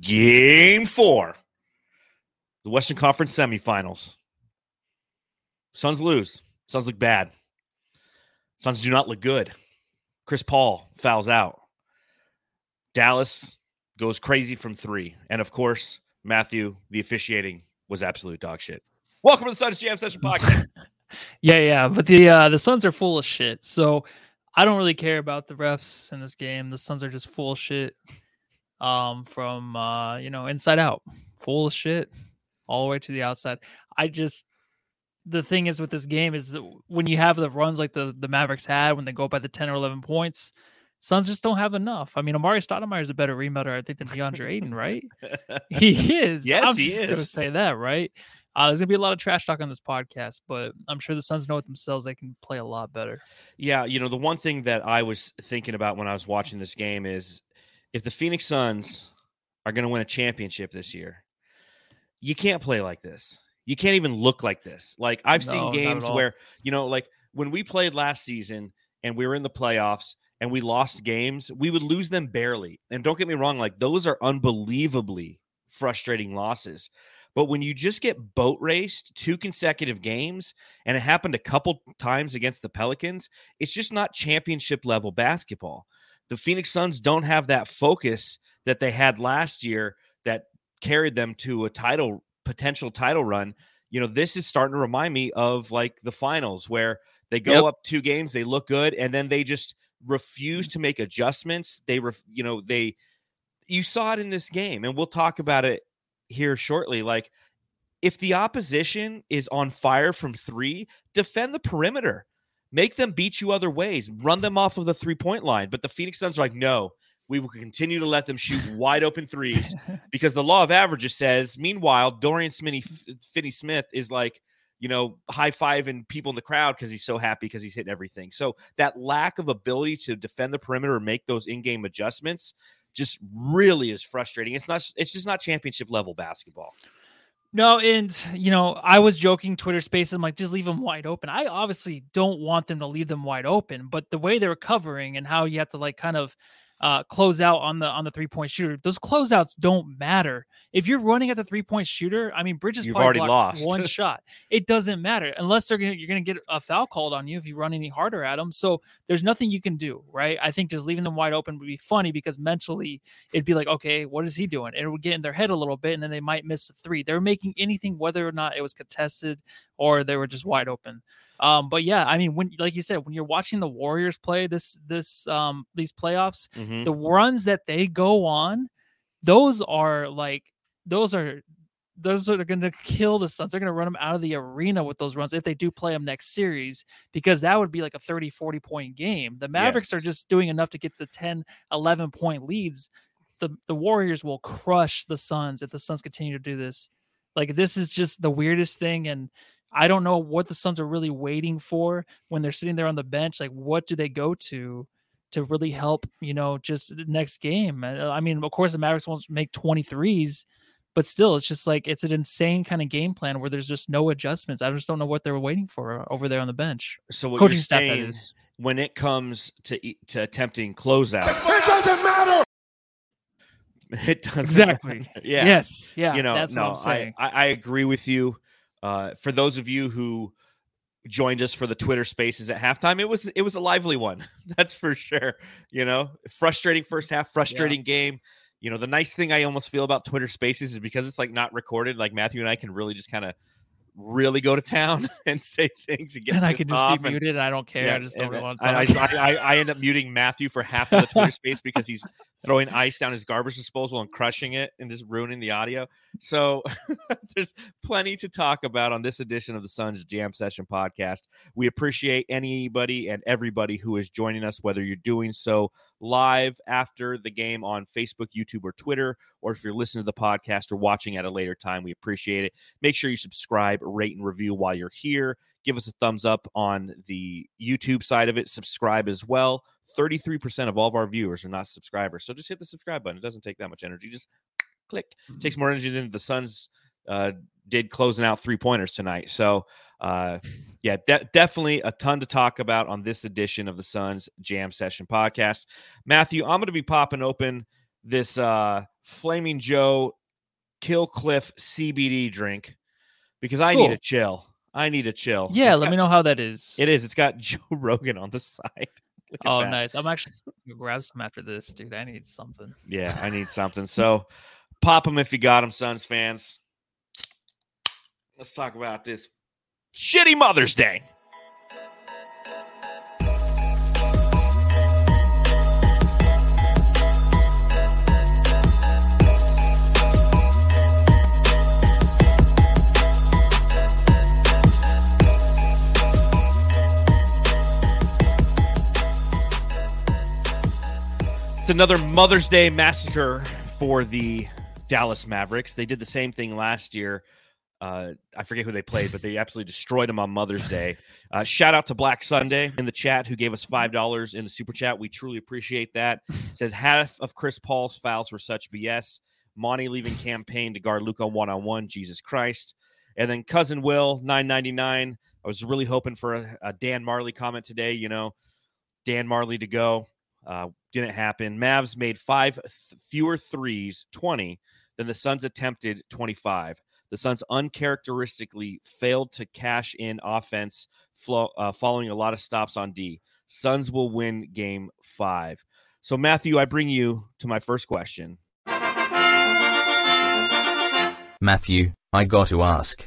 Game four, the Western Conference semifinals. Suns lose. Suns look bad. Suns do not look good. Chris Paul fouls out. Dallas goes crazy from three. And of course, Matthew, the officiating was absolute dog shit. Welcome to the Suns Jam Session Podcast. yeah, yeah. But the uh the Suns are full of shit. So I don't really care about the refs in this game. The Suns are just full of shit. Um, from uh, you know, inside out. Full of shit. All the way to the outside. I just the thing is with this game is when you have the runs like the the Mavericks had when they go by the 10 or 11 points, Suns just don't have enough. I mean, Amar'e Stoudemire is a better rebounder, I think, than DeAndre Ayton, right? he is. Yes, I'm he just is. Gonna say that, right? Uh, there's gonna be a lot of trash talk on this podcast, but I'm sure the Suns know it themselves. They can play a lot better. Yeah, you know, the one thing that I was thinking about when I was watching this game is if the Phoenix Suns are going to win a championship this year, you can't play like this. You can't even look like this. Like I've No, seen games where, you know, like when we played last season and we were in the playoffs and we lost games, we would lose them barely. And don't get me wrong, like those are unbelievably frustrating losses. But when you just get boat raced two consecutive games, and it happened a couple times against the Pelicans, it's just not championship level basketball. The Phoenix Suns don't have that focus that they had last year that carried them to a title potential title run. You know, this is starting to remind me of like the finals where they go Yep. up two games, they look good, and then they just refuse to make adjustments. They, ref, you know, they, you saw it in this game, and we'll talk about it here shortly. Like, if the opposition is on fire from three, defend the perimeter, make them beat you other ways, run them off of the three point line. But the Phoenix Suns are like, no, we will continue to let them shoot wide open threes because the law of averages says. Meanwhile, Dorian Smitty, Finney Smith is like, you know, high fiving people in the crowd because he's so happy because he's hitting everything. So that lack of ability to defend the perimeter or make those in game adjustments just really is frustrating. It's not. It's just not championship level basketball. No, and you know, I was joking Twitter spaces. I'm like, just leave them wide open. I obviously don't want them to leave them wide open, but the way they're covering and how you have to like kind of uh, close out on the on the three point shooter, those closeouts don't matter. If you're running at the three point shooter, I mean, Bridges You've already lost. one shot. It doesn't matter unless they're gonna you're gonna get a foul called on you if you run any harder at them. So there's nothing you can do, right? I think just leaving them wide open would be funny because mentally it'd be like, okay, what is he doing? And it would get in their head a little bit, and then they might miss a three. They're making anything, whether or not it was contested or they were just wide open. Um, but yeah, I mean, when like you said, when you're watching the Warriors play this this um these playoffs, Mhm. the runs that they go on, those are like those are those are going to kill the Suns. They're going to run them out of the arena with those runs if they do play them next series because that would be like a 30 40 point game. The Mavericks are just doing enough to get the 10 11 point leads. The the Warriors will crush the Suns if the Suns continue to do this. Like this is just the weirdest thing and I don't know what the Suns are really waiting for when they're sitting there on the bench. Like, what do they go to to really help, you know, just the next game? Uh, I mean, of course, the Mavericks won't make 23s, but still, it's just like it's an insane kind of game plan where there's just no adjustments. I just don't know what they're waiting for over there on the bench. So what Coaching you're staff, that saying is. when it comes to e- to attempting closeout, It doesn't matter. it doesn't matter. Exactly. yeah. Yes. Yeah. you know, that's no, what I'm saying. I, I, I agree with you. Uh, for those of you who joined us for the Twitter Spaces at halftime, it was it was a lively one. That's for sure. You know, frustrating first half, frustrating game. You know, the nice thing I almost feel about Twitter Spaces is because it's like not recorded. Like Matthew and I can really just kind of really go to town and say things and get and I can just be and- muted. And I don't care. yeah, I just don't really want to. I. I, I, I end up muting Matthew for half of the Twitter space because he's throwing ice down his garbage disposal and crushing it and just ruining the audio. So there's plenty to talk about on this edition of the Suns Jam Session podcast. We appreciate anybody and everybody who is joining us, whether you're doing so live after the game on Facebook, YouTube, or Twitter, or if you're listening to the podcast or watching at a later time. We appreciate it. Make sure you subscribe, rate, and review while you're here. Give us a thumbs up on the YouTube side of it. Subscribe as well. 33% of all of our viewers are not subscribers. So just hit the subscribe button. It doesn't take that much energy. Just click. It takes more energy than the Suns uh, did closing out three pointers tonight. So, uh, yeah, de- definitely a ton to talk about on this edition of the Suns Jam Session podcast. Matthew, I'm going to be popping open this uh Flaming Joe Kill Cliff CBD drink because I need a chill. I need a chill. Yeah, It's let got- me know how that is. It is. It's got Joe Rogan on the side. Oh, that. nice. I'm actually gonna grab some after this, dude. I need something. Yeah, I need something. So pop them if you got them, Suns fans. Let's talk about this shitty Mother's Day. Another Mother's Day massacre for the Dallas Mavericks. They did the same thing last year. Uh, I forget who they played, but they absolutely destroyed them on Mother's Day. Uh, shout out to Black Sunday in the chat who gave us five dollars in the super chat. We truly appreciate that. Said half of Chris Paul's fouls were such BS. Monty leaving Cam Payne to guard Luka one on one. Jesus Christ. And then cousin Will nine ninety nine. I was really hoping for a, a Dan Majerle comment today. You know, Dan Majerle to go. Uh, didn't happen. Mavs made five th- fewer threes, 20, than the Suns attempted 25. The Suns uncharacteristically failed to cash in offense, flo- uh, following a lot of stops on D. Suns will win game five. So, Matthew, I bring you to my first question. Matthew, I got to ask.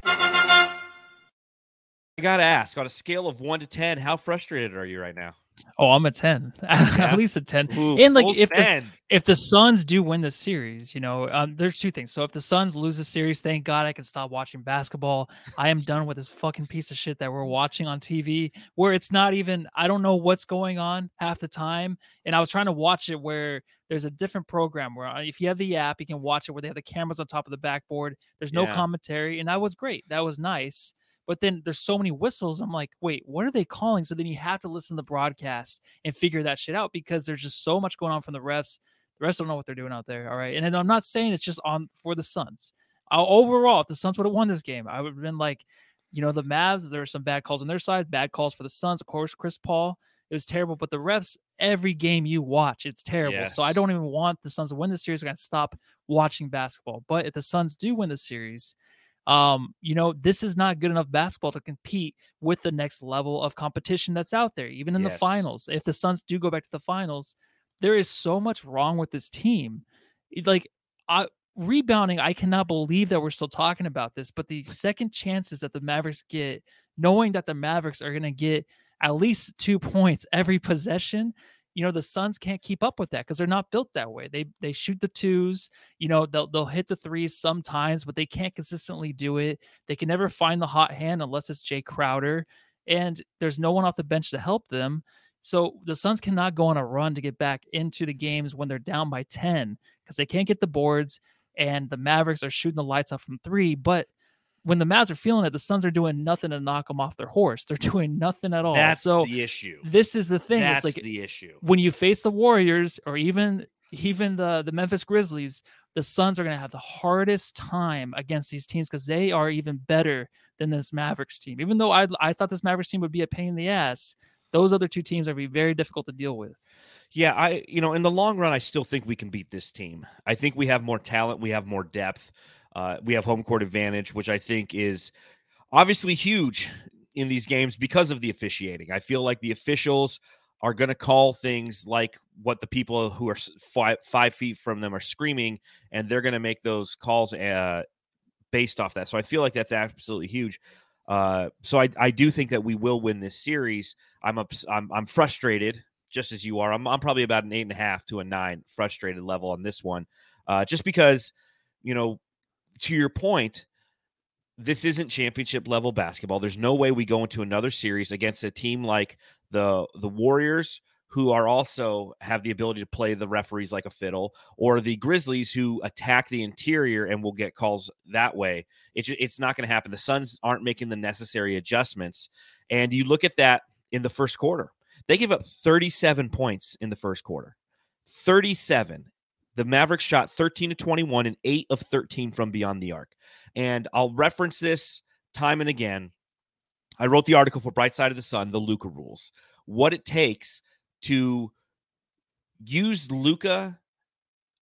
I got to ask on a scale of one to 10, how frustrated are you right now? Oh, I'm a 10. Yeah? At least a 10. Ooh, And, like, if the- if the Suns do win the series, you know, um, there's two things. So if the Suns lose the series, thank God I can stop watching basketball. I am done with this fucking piece of shit that we're watching on TV, where it's not even. I don't know what's going on half the time. And I was trying to watch it where there's a different program where uh, if you have the app, you can watch it where they have the cameras on top of the backboard. There's no Yeah. commentary, and that was great. That was nice. But then there's so many whistles. I'm like, wait, what are they calling? So then you have to listen to the broadcast and figure that shit out because there's just so much going on from the refs. The rest don't know what they're doing out there. All right. And then I'm not saying it's just on for the Suns. Overall, if the Suns would have won this game, I would have been like, you know, the Mavs, there are some bad calls on their side, bad calls for the Suns. Of course, Chris Paul, it was terrible. But the refs, every game you watch, it's terrible. So I don't even want the Suns to win the series. I'm going to stop watching basketball. But if the Suns do win the series, um, you know, this is not good enough basketball to compete with the next level of competition that's out there, even in the finals. If the Suns do go back to the finals, there is so much wrong with this team. It- Like, I rebounding, I cannot believe that we're still talking about this, but the second chances that the Mavericks get, knowing that the Mavericks are going to get at least two points every possession, you know, the Suns can't keep up with that because they're not built that way. They they shoot the twos, you know, they'll they'll hit the threes sometimes, but they can't consistently do it. They can never find the hot hand unless it's Jay Crowder, and there's no one off the bench to help them. So the Suns cannot go on a run to get back into the games when they're down by 10 because they can't get the boards and the Mavericks are shooting the lights out from three. But when the Mavs are feeling it, the Suns are doing nothing to knock them off their horse. They're doing nothing at all. That's so the issue. this is the thing. That's it's like the issue. when you face the Warriors or even even the the Memphis Grizzlies, the Suns are going to have the hardest time against these teams because they are even better than this Mavericks team. Even though I I thought this Mavericks team would be a pain in the ass, those other two teams are be very difficult to deal with. Yeah, I you know, in the long run, I still think we can beat this team. I think we have more talent, we have more depth, uh, we have home court advantage, which I think is obviously huge in these games because of the officiating. I feel like the officials are going to call things like what the people who are five, five feet from them are screaming, and they're going to make those calls uh, based off that. So I feel like that's absolutely huge. Uh, so I, I do think that we will win this series. I'm ups, I'm I'm frustrated, just as you are. I'm I'm probably about an eight and a half to a nine frustrated level on this one, uh, just because, you know, to your point, this isn't championship level basketball. There's no way we go into another series against a team like the the Warriors who are also have the ability to play the referees like a fiddle or the Grizzlies who attack the interior and will get calls that way. It's it's not going to happen. The Suns aren't making the necessary adjustments. And you look at that in the first quarter. They give up 37 points in the first quarter. 37. The Mavericks shot 13 to 21 and 8 of 13 from beyond the arc. And I'll reference this time and again. I wrote the article for Bright Side of the Sun, the Luka rules. What it takes to use Luka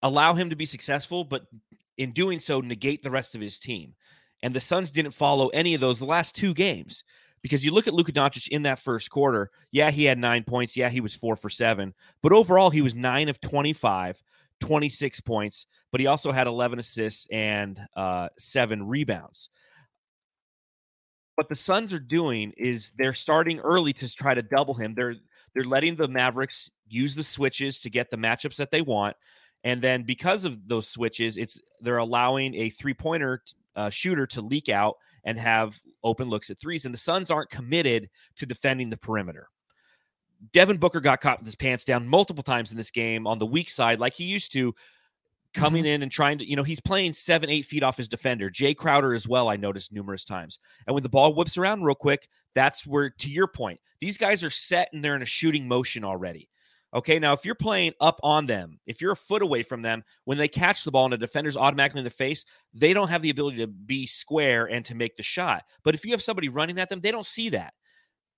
allow him to be successful, but in doing so, negate the rest of his team. And the Suns didn't follow any of those the last two games because you look at Luka Doncic in that first quarter. Yeah, he had nine points. Yeah, he was four for seven. But overall, he was nine of 25, 26 points. But he also had 11 assists and uh, seven rebounds. What the Suns are doing is they're starting early to try to double him. They're they're letting the Mavericks use the switches to get the matchups that they want. And then because of those switches, it's they're allowing a three pointer uh, shooter to leak out and have open looks at threes. And the Suns aren't committed to defending the perimeter. Devin Booker got caught with his pants down multiple times in this game on the weak side, like he used to, coming Mm-hmm. in and trying to, you know, he's playing seven, eight feet off his defender. Jay Crowder as well, I noticed numerous times. And when the ball whips around real quick, that's where, to your point, these guys are set and they're in a shooting motion already. Okay, now if you're playing up on them, if you're a foot away from them, when they catch the ball and the defender's automatically in the face, they don't have the ability to be square and to make the shot. But if you have somebody running at them, they don't see that.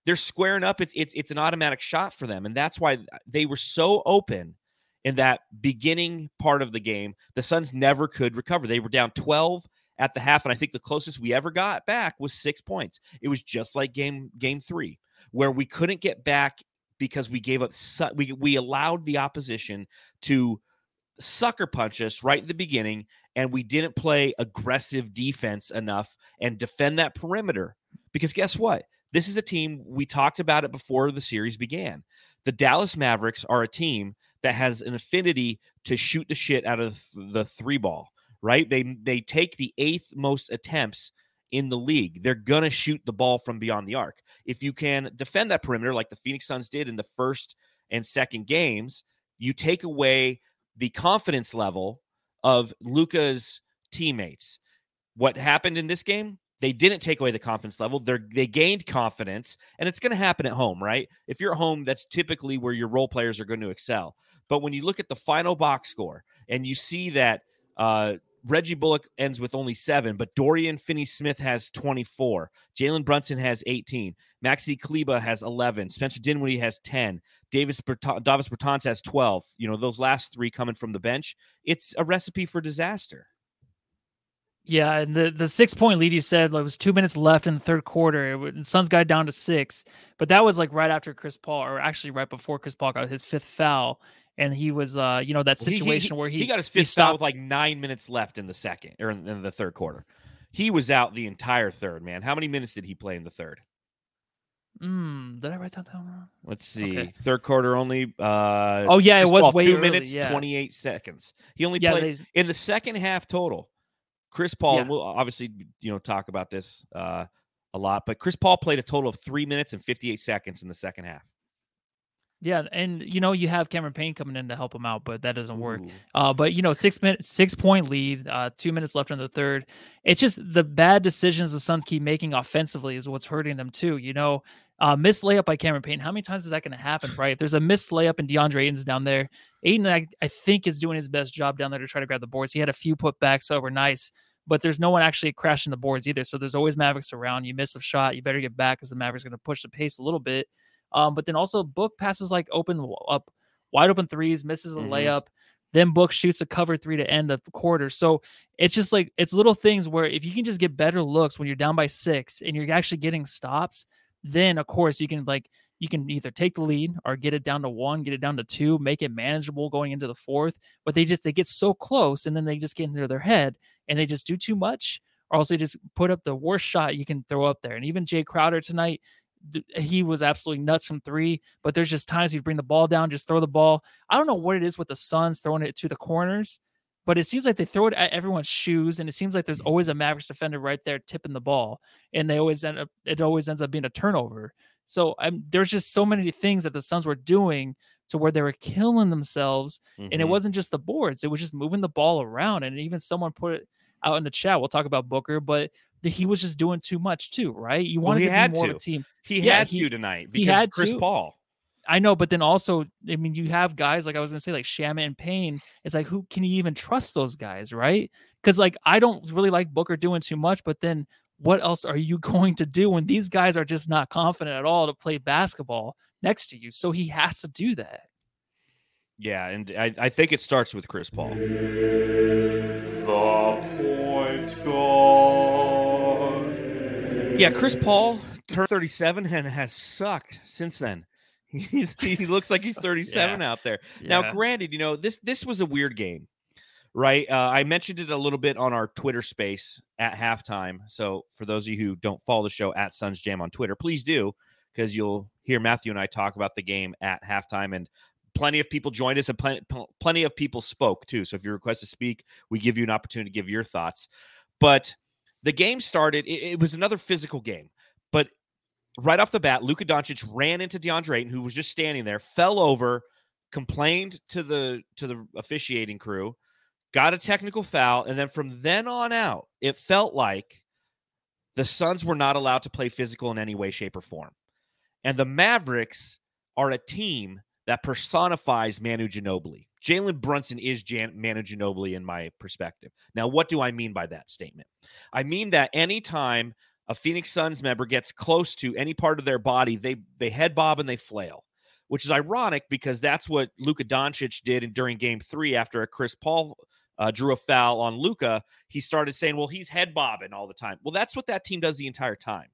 They're squaring up. It's it's it's an automatic shot for them, and that's why they were so open in that beginning part of the game. The Suns never could recover. They were down 12 at the half, and I think the closest we ever got back was six points. It was just like game game three, where we couldn't get back because we gave up. Su- we we allowed the opposition to sucker punch us right at the beginning, and we didn't play aggressive defense enough and defend that perimeter. Because guess what? This is a team we talked about it before the series began. The Dallas Mavericks are a team that has an affinity to shoot the shit out of the three ball, right? They they take the eighth most attempts in the league. They're going to shoot the ball from beyond the arc. If you can defend that perimeter like the Phoenix Suns did in the first and second games, you take away the confidence level of Luka's teammates. What happened in this game? They didn't take away the confidence level. They they gained confidence, and it's going to happen at home, right? If you're at home, that's typically where your role players are going to excel. But when you look at the final box score and you see that uh, Reggie Bullock ends with only seven, but Dorian Finney Smith has 24. Jalen Brunson has 18. Maxi Kleber has 11. Spencer Dinwiddie has 10. Davis Davis Bertans has 12. You know, those last three coming from the bench. It's a recipe for disaster. Yeah, and the the six point lead you said like, was two minutes left in the third quarter. It and Suns got down to six, but that was like right after Chris Paul, or actually right before Chris Paul got his fifth foul, and he was uh you know that Well, he- he- situation where he he got his fifth foul with like nine minutes left in the second or in, in the third quarter. He was out the entire third, man. How many minutes did he play in the third? Mm, did I write that down wrong? Let's see. Okay. Third quarter only. Uh, Oh yeah, it was Paul, way two early, minutes yeah. twenty eight seconds. He only Yeah, played they, in the second half total. Chris Paul, Yeah. and we'll obviously you know talk about this uh, a lot, but Chris Paul played a total of three minutes and fifty eight seconds in the second half. yeah, and you know you have Cameron Payne coming in to help him out, but that doesn't work. Uh, but you know, six minutes, six point lead, uh, two minutes left in the third. It's just the bad decisions the Suns keep making offensively is what's hurting them too. You know, uh, missed layup by Cameron Payne. How many times is that going to happen? Right? If there's a missed layup and DeAndre Ayton's down there, Ayton I, I think is doing his best job down there to try to grab the boards. He had a few putbacks that were nice, but there's no one actually crashing the boards either. So there's always Mavericks around. You miss a shot, you better get back because the Mavericks are going to push the pace a little bit. Um, but then also Book passes like open up, wide open threes, misses a Mhm. layup. Then Book shoots a cover three to end the quarter. So it's just like it's little things where if you can just get better looks when you're down by six and you're actually getting stops, then of course you can like you can either take the lead or get it down to one, get it down to two, make it manageable going into the fourth. But they just they get so close and then they just get into their head and they just do too much, or they just put up the worst shot you can throw up there. And even Jay Crowder tonight, he was absolutely nuts from three. But there's just times you bring the ball down, just throw the ball. I don't know what it is with the Suns throwing it to the corners, but it seems like they throw it at everyone's shoes, and it seems like there's always a Mavericks defender right there tipping the ball, and they always end up it always ends up being a turnover. So um, there's just so many things that the Suns were doing to where they were killing themselves, and it Mhm. wasn't just the boards; it was just moving the ball around. And even someone put it out in the chat. We'll talk about Booker, but the, he was just doing too much too, right? You Well, wanted he to be more of a team. He Yeah, had he- to tonight he had Chris to. Paul. I know, but then also, I mean, you have guys like I was gonna say, like Shamet and Payne. It's like, who can you even trust those guys, right? Because like I don't really like Booker doing too much, but then what else are you going to do when these guys are just not confident at all to play basketball next to you? So he has to do that. Yeah, and I, I think it starts with Chris Paul. The point guard. Yeah, Chris Paul turned 37 and has sucked since then. He's, he looks like he's 37 out there. Now, granted, you know this this was a weird game, right? Uh, I mentioned it a little bit on our Twitter space at halftime. So for those of you who don't follow the show at Suns Jam on Twitter, please do because you'll hear Matthew and I talk about the game at halftime and. Plenty of people joined us, and plenty, plenty of people spoke too. So, if you request to speak, we give you an opportunity to give your thoughts. But the game started; it, it was another physical game. Right off the bat, Luka Doncic ran into DeAndre Ayton, who was just standing there, fell over, complained to the to the officiating crew, got a technical foul, and then from then on out, it felt like the Suns were not allowed to play physical in any way, shape, or form. And the Mavericks are a team that personifies Manu Ginobili. Jalen Brunson is Jan- Manu Ginobili in my perspective. Now, what do I mean by that statement? I mean that anytime a Phoenix Suns member gets close to any part of their body, they they head bob and they flail, which is ironic because that's what Luka Doncic did in, during Game Three after a Chris Paul uh, drew a foul on Luka. He started saying, "Well, he's head bobbing all the time." Well, that's what that team does the entire time.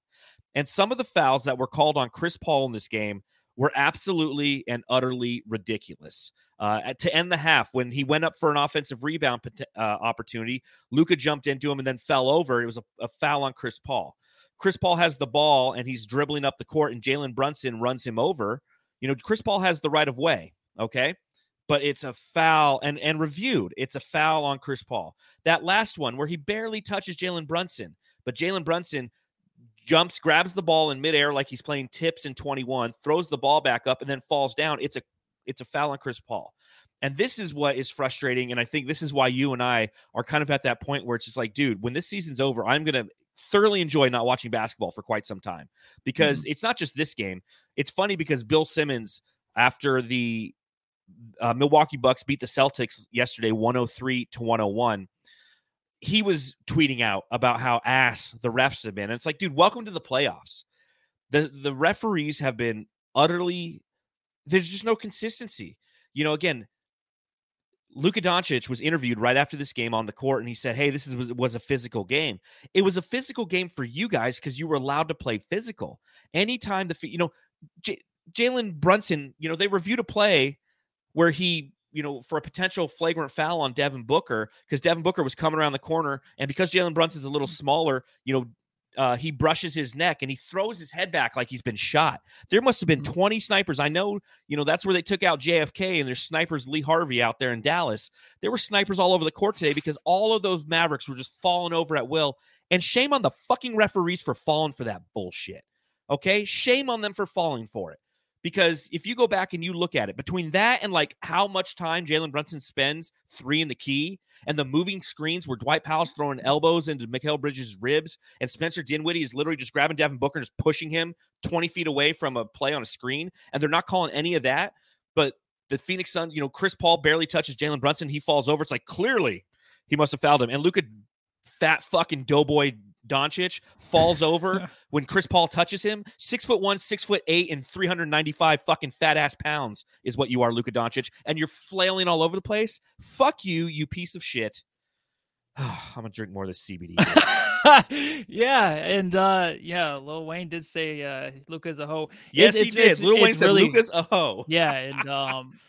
And some of the fouls that were called on Chris Paul in this game were absolutely and utterly ridiculous. Uh, to end the half, when he went up for an offensive rebound uh, opportunity, Luka jumped into him and then fell over. It was a, a foul on Chris Paul. Chris Paul has the ball and he's dribbling up the court, and Jalen Brunson runs him over. You know, Chris Paul has the right of way. Okay. But it's a foul and and reviewed. It's a foul on Chris Paul. That last one where he barely touches Jalen Brunson, but Jalen Brunson jumps, grabs the ball in midair like he's playing tips in 21, throws the ball back up, and then falls down. It's a it's a foul on Chris Paul. And this is what is frustrating. And I think this is why you and I are kind of at that point where it's just like, dude, when this season's over, I'm gonna thoroughly enjoy not watching basketball for quite some time because it's not just this game. It's funny because Bill Simmons, after the uh, Milwaukee Bucks beat the Celtics yesterday, 103 to 101, he was tweeting out about how ass the refs have been. And it's like, dude, welcome to the playoffs. The the referees have been utterly there's just no consistency. You know, again, Luka Doncic was interviewed right after this game on the court, and he said, "Hey, this is, was was a physical game. It was a physical game for you guys because you were allowed to play physical. Anytime the you know J- Jalen Brunson, you know they reviewed a play where he, you know, for a potential flagrant foul on Devin Booker because Devin Booker was coming around the corner, and because Jalen Brunson's a little mm. smaller, you know." Uh, he brushes his neck and he throws his head back like he's been shot. There must have been 20 snipers. I know, you know, that's where they took out JFK and there's snipers Lee Harvey out there in Dallas. There were snipers all over the court today because all of those Mavericks were just falling over at will. And shame on the fucking referees for falling for that bullshit. Okay? Shame on them for falling for it. Because if you go back and you look at it, between that and like how much time Jalen Brunson spends three in the key and the moving screens where Dwight Powell's throwing elbows into Mikal Bridges' ribs and Spencer Dinwiddie is literally just grabbing Devin Booker and just pushing him 20 feet away from a play on a screen, and they're not calling any of that. But the Phoenix Suns, you know, Chris Paul barely touches Jalen Brunson. He falls over. It's like clearly he must have fouled him. And Luka, fat fucking doughboy Doncic, falls over when Chris Paul touches him. Six foot one, six foot eight, and 395 fucking fat ass pounds is what you are, Luka Doncic. And you're flailing all over the place. Fuck you, you piece of shit. I'm gonna drink more of this CBD. yeah, and uh yeah, Lil Wayne did say uh Luka's a hoe. yes, It's- he it's- did. Lil Wayne it's said really- Luka's a hoe. yeah and um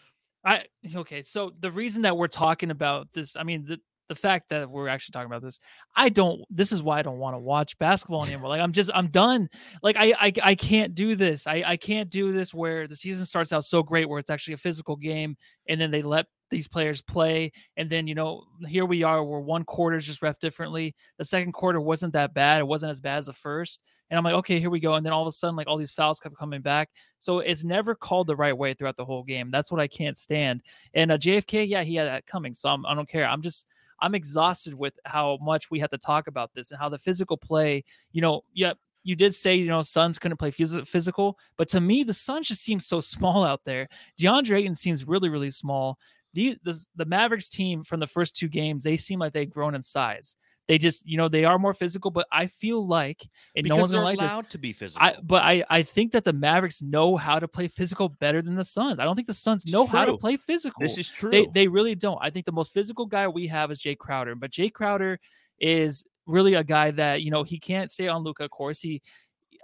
i okay so the reason that we're talking about this i mean the the fact that we're actually talking about this i don't this is why i don't want to watch basketball anymore like i'm just i'm done like I, I i can't do this i i can't do this where the season starts out so great where it's actually a physical game and then they let these players play and then you know here we are where one quarter is just ref differently the second quarter wasn't that bad it wasn't as bad as the first and i'm like okay here we go and then all of a sudden like all these fouls kept coming back so it's never called the right way throughout the whole game. That's what I can't stand. And uh, JFK, yeah, he had that coming. So I'm, I don't care. I'm just, I'm exhausted with how much we have to talk about this and how the physical play, you know, yeah, you did say, you know, Suns couldn't play phys- physical, but to me, the Suns just seem so small out there. DeAndre Ayton seems really, really small. The, the, the Mavericks team from the first two games, they seem like they've grown in size. They just, you know, they are more physical, but I feel like, and because no one's they're gonna like this. to be physical. I, but I, I think that the Mavericks know how to play physical better than the Suns. I don't think the Suns It's know how to play physical. this is true. They they really don't. I think the most physical guy we have is Jay Crowder, but Jay Crowder is really a guy that you know he can't stay on Luka. Of course, he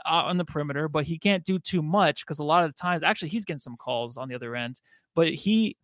uh, on the perimeter, but he can't do too much because a lot of the times, actually, he's getting some calls on the other end, but he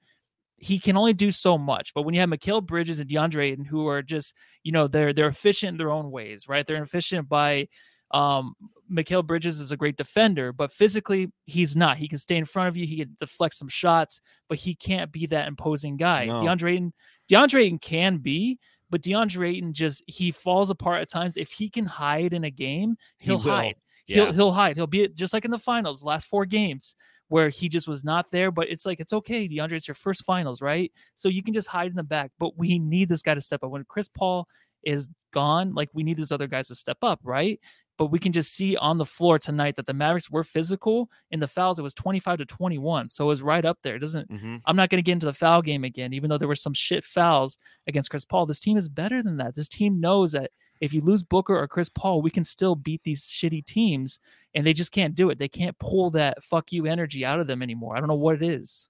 he can only do so much. But when you have Mikal Bridges and DeAndre Ayton, who are just you know they're they're efficient in their own ways, right? They're efficient by um Mikal Bridges is a great defender, but physically he's not. He can stay in front of you, he can deflect some shots, but he can't be that imposing guy. No. DeAndre Ayton, DeAndre Ayton can be, but DeAndre Ayton just he falls apart at times. If he can hide in a game, He he'll will. hide. He'll Yeah. he'll hide. He'll be just like in the finals, last four games where he just was not there. But it's like it's okay, DeAndre. It's your first finals, right? So you can just hide in the back. But we need this guy to step up. When Chris Paul is gone, like we need these other guys to step up, right? But we can just see on the floor tonight that the Mavericks were physical. In the fouls, it was 25 to 21. So it was right up there. It doesn't Mhm. I'm not going to get into the foul game again, even though there were some shit fouls against Chris Paul. This team is better than that. This team knows that if you lose Booker or Chris Paul, we can still beat these shitty teams, and they just can't do it. They can't pull that fuck you energy out of them anymore. I don't know what it is.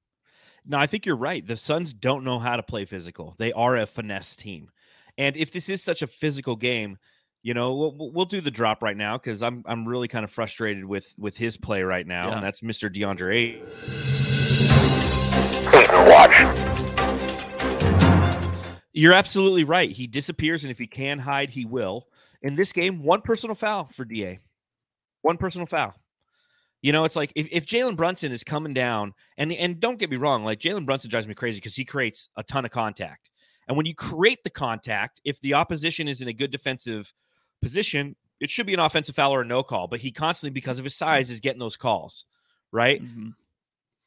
No, I think you're right. The Suns don't know how to play physical. They are a finesse team. And if this is such a physical game, you know, we'll, we'll- we'll do the drop right now because I'm I'm really kind of frustrated with with his play right now, Yeah. and that's Mr. DeAndre. Ayton. You're absolutely right. He disappears, and if he can hide, he will. In this game, one personal foul for Da. One personal foul. You know, it's like if, if Jalen Brunson is coming down, and and don't get me wrong, like Jalen Brunson drives me crazy because he creates a ton of contact. And when you create the contact, if the opposition is in a good defensive position, it should be an offensive foul or a no call. But he constantly, because of his size, is getting those calls, right? Mhm.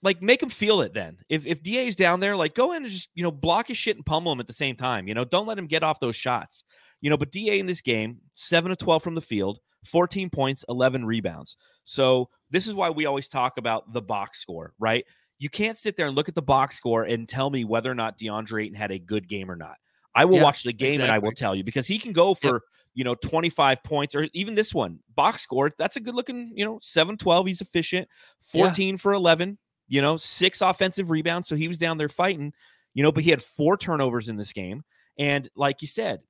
Like make him feel it then. If if DA's down there, like go in and just, you know, block his shit and pummel him at the same time. You know, don't let him get off those shots. You know, but DA in this game, 7 to 12 from the field, 14 points, 11 rebounds. So, this is why we always talk about the box score, right? You can't sit there and look at the box score and tell me whether or not DeAndre Ayton had a good game or not. I will Yeah, watch the game and I will tell you because he can go for, you know, 25 points or even this one, box score. That's a good looking, you know, 7 12. He's efficient, Yeah. 14 for 11 you know, six offensive rebounds. So he was down there fighting, you know, but he had four turnovers in this game. And like you said,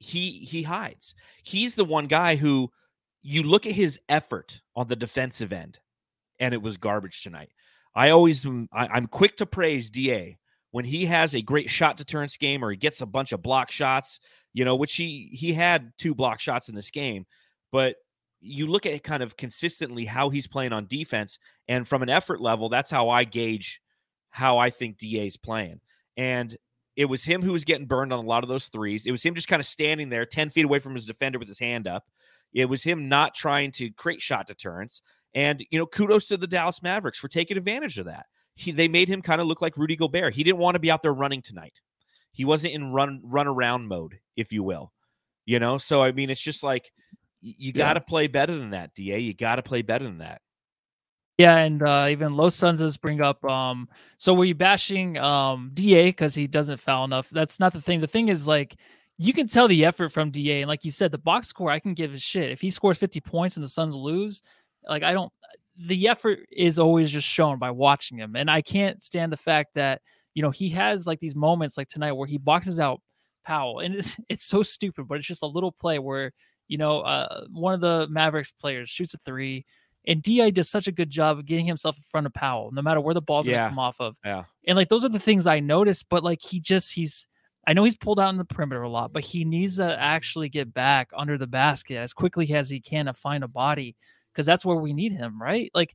he he hides. He's the one guy who you look at his effort on the defensive end, and it was garbage tonight. I always mm, I, I'm quick to praise Da when he has a great shot deterrence game or he gets a bunch of block shots, you know, which he he had two block shots in this game, but you look at kind of consistently how he's playing on defense and from an effort level, that's how I gauge how I think DA is playing. And it was him who was getting burned on a lot of those threes. It was him just kind of standing there 10 feet away from his defender with his hand up. It was him not trying to create shot deterrence. And, you know, kudos to the Dallas Mavericks for taking advantage of that. He, they made him kind of look like Rudy Gobert. He didn't want to be out there running tonight. He wasn't in run run around mode, if you will. You know, so I mean, it's just like you got to play better than that, Da. You got to play better than that. Yeah, and uh, even Los Suns does bring up. Um, so were you bashing um Da because he doesn't foul enough? That's not the thing. The thing is like you can tell the effort from Da, and like you said, the box score I can give a shit. If he scores fifty points and the Suns lose, like I don't. The effort is always just shown by watching him, and I can't stand the fact that you know he has like these moments like tonight where he boxes out Powell, and it's it's so stupid, but it's just a little play where you know uh, one of the Mavericks players shoots a three. And Di does such a good job of getting himself in front of Powell, no matter where the ball's Yeah. gonna come off of. Yeah. And like those are the things I noticed, but like he just he's I know he's pulled out in the perimeter a lot, but he needs to actually get back under the basket as quickly as he can to find a body because that's where we need him, right? Like,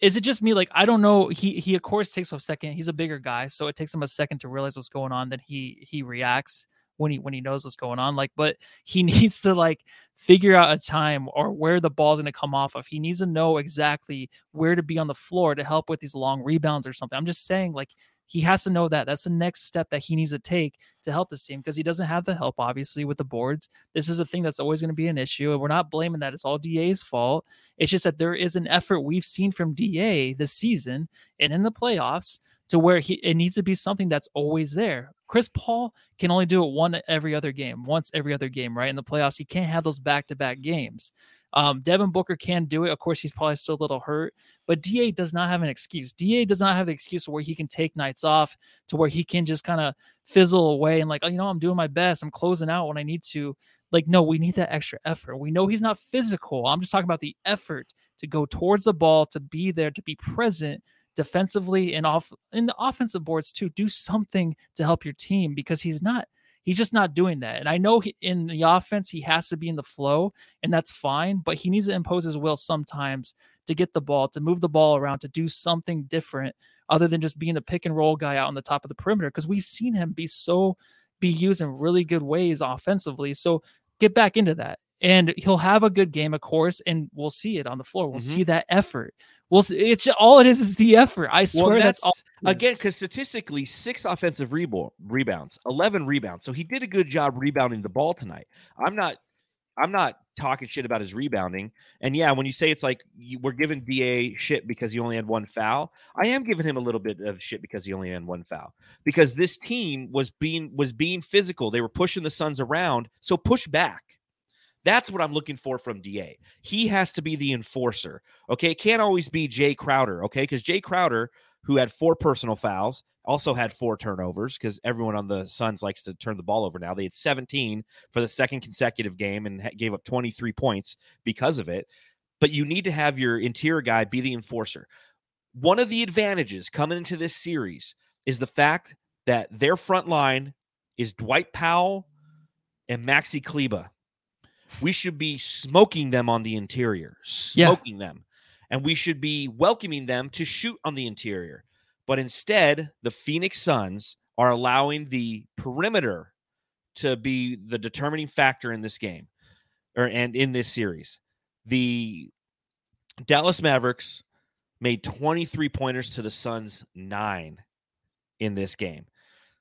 is it just me? Like, I don't know. He he of course takes a second. He's a bigger guy, so it takes him a second to realize what's going on. Then he he reacts when he when he knows what's going on. Like, but he needs to like figure out a time or where the ball's going to come off of. He needs to know exactly where to be on the floor to help with these long rebounds or something. I'm just saying, like, he has to know that. That's the next step that he needs to take to help this team because he doesn't have the help, obviously, with the boards. This is a thing that's always going to be an issue. And we're not blaming that. It's all DA's fault. It's just that there is an effort we've seen from DA this season and in the playoffs to where he it needs to be something that's always there. Chris Paul can only do it one every other game, once every other game, right? In the playoffs, he can't have those back to back games. Um, Devin Booker can do it. Of course, he's probably still a little hurt, but DA does not have an excuse. DA does not have the excuse where he can take nights off to where he can just kind of fizzle away and like, oh, you know, I'm doing my best. I'm closing out when I need to. Like, no, we need that extra effort. We know he's not physical. I'm just talking about the effort to go towards the ball, to be there, to be present defensively and off in the offensive boards too. Do something to help your team because he's not he's just not doing that. And I know he, in the offense, he has to be in the flow, and that's fine, but he needs to impose his will sometimes to get the ball, to move the ball around, to do something different other than just being a pick and roll guy out on the top of the perimeter. Because we've seen him be so, be used in really good ways offensively. So get back into that. And he'll have a good game, of course, and we'll see it on the floor. We'll Mhm. see that effort. We'll see, it's all it is is the effort. I swear that's, all. again because statistically six offensive rebo- rebounds 11 rebounds so he did a good job rebounding the ball tonight i'm not i'm not talking shit about his rebounding and yeah when you say it's like you, we're giving da shit because he only had one foul i am giving him a little bit of shit because he only had one foul because this team was being was being physical they were pushing the suns around so push back that's what I'm looking for from DA. He has to be the enforcer. Okay. It can't always be Jay Crowder. Okay. Because Jay Crowder, who had four personal fouls, also had four turnovers because everyone on the Suns likes to turn the ball over now. They had 17 for the second consecutive game and gave up 23 points because of it. But you need to have your interior guy be the enforcer. One of the advantages coming into this series is the fact that their front line is Dwight Powell and Maxi Kleber. We should be smoking them on the interior, Yeah. smoking them. And we should be welcoming them to shoot on the interior. But instead, the Phoenix Suns are allowing the perimeter to be the determining factor in this game or and in this series. The Dallas Mavericks made 23 pointers to the Suns 9 in this game.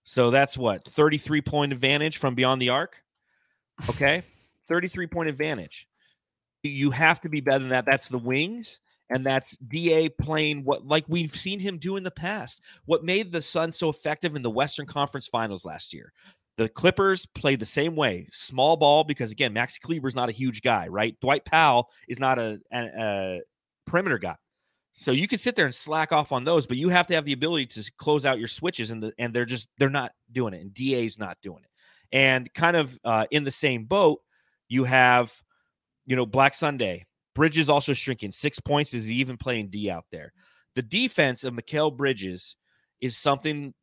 So that's what 33 point advantage from beyond the arc. Okay. 33 point advantage. You have to be better than that. That's the wings. And that's DA playing what like we've seen him do in the past. What made the Suns so effective in the Western Conference Finals last year. The Clippers played the same way, small ball because again, Max Kleber is not a huge guy, right? Dwight Powell is not a, a, a perimeter guy. So you can sit there and slack off on those, but you have to have the ability to close out your switches, and the, and they're just they're not doing it, and DA's not doing it. And kind of uh, in the same boat, you have, you know, Black Sunday. Bridges also shrinking six points. Is he even playing D out there? The defense of Mikal Bridges is something.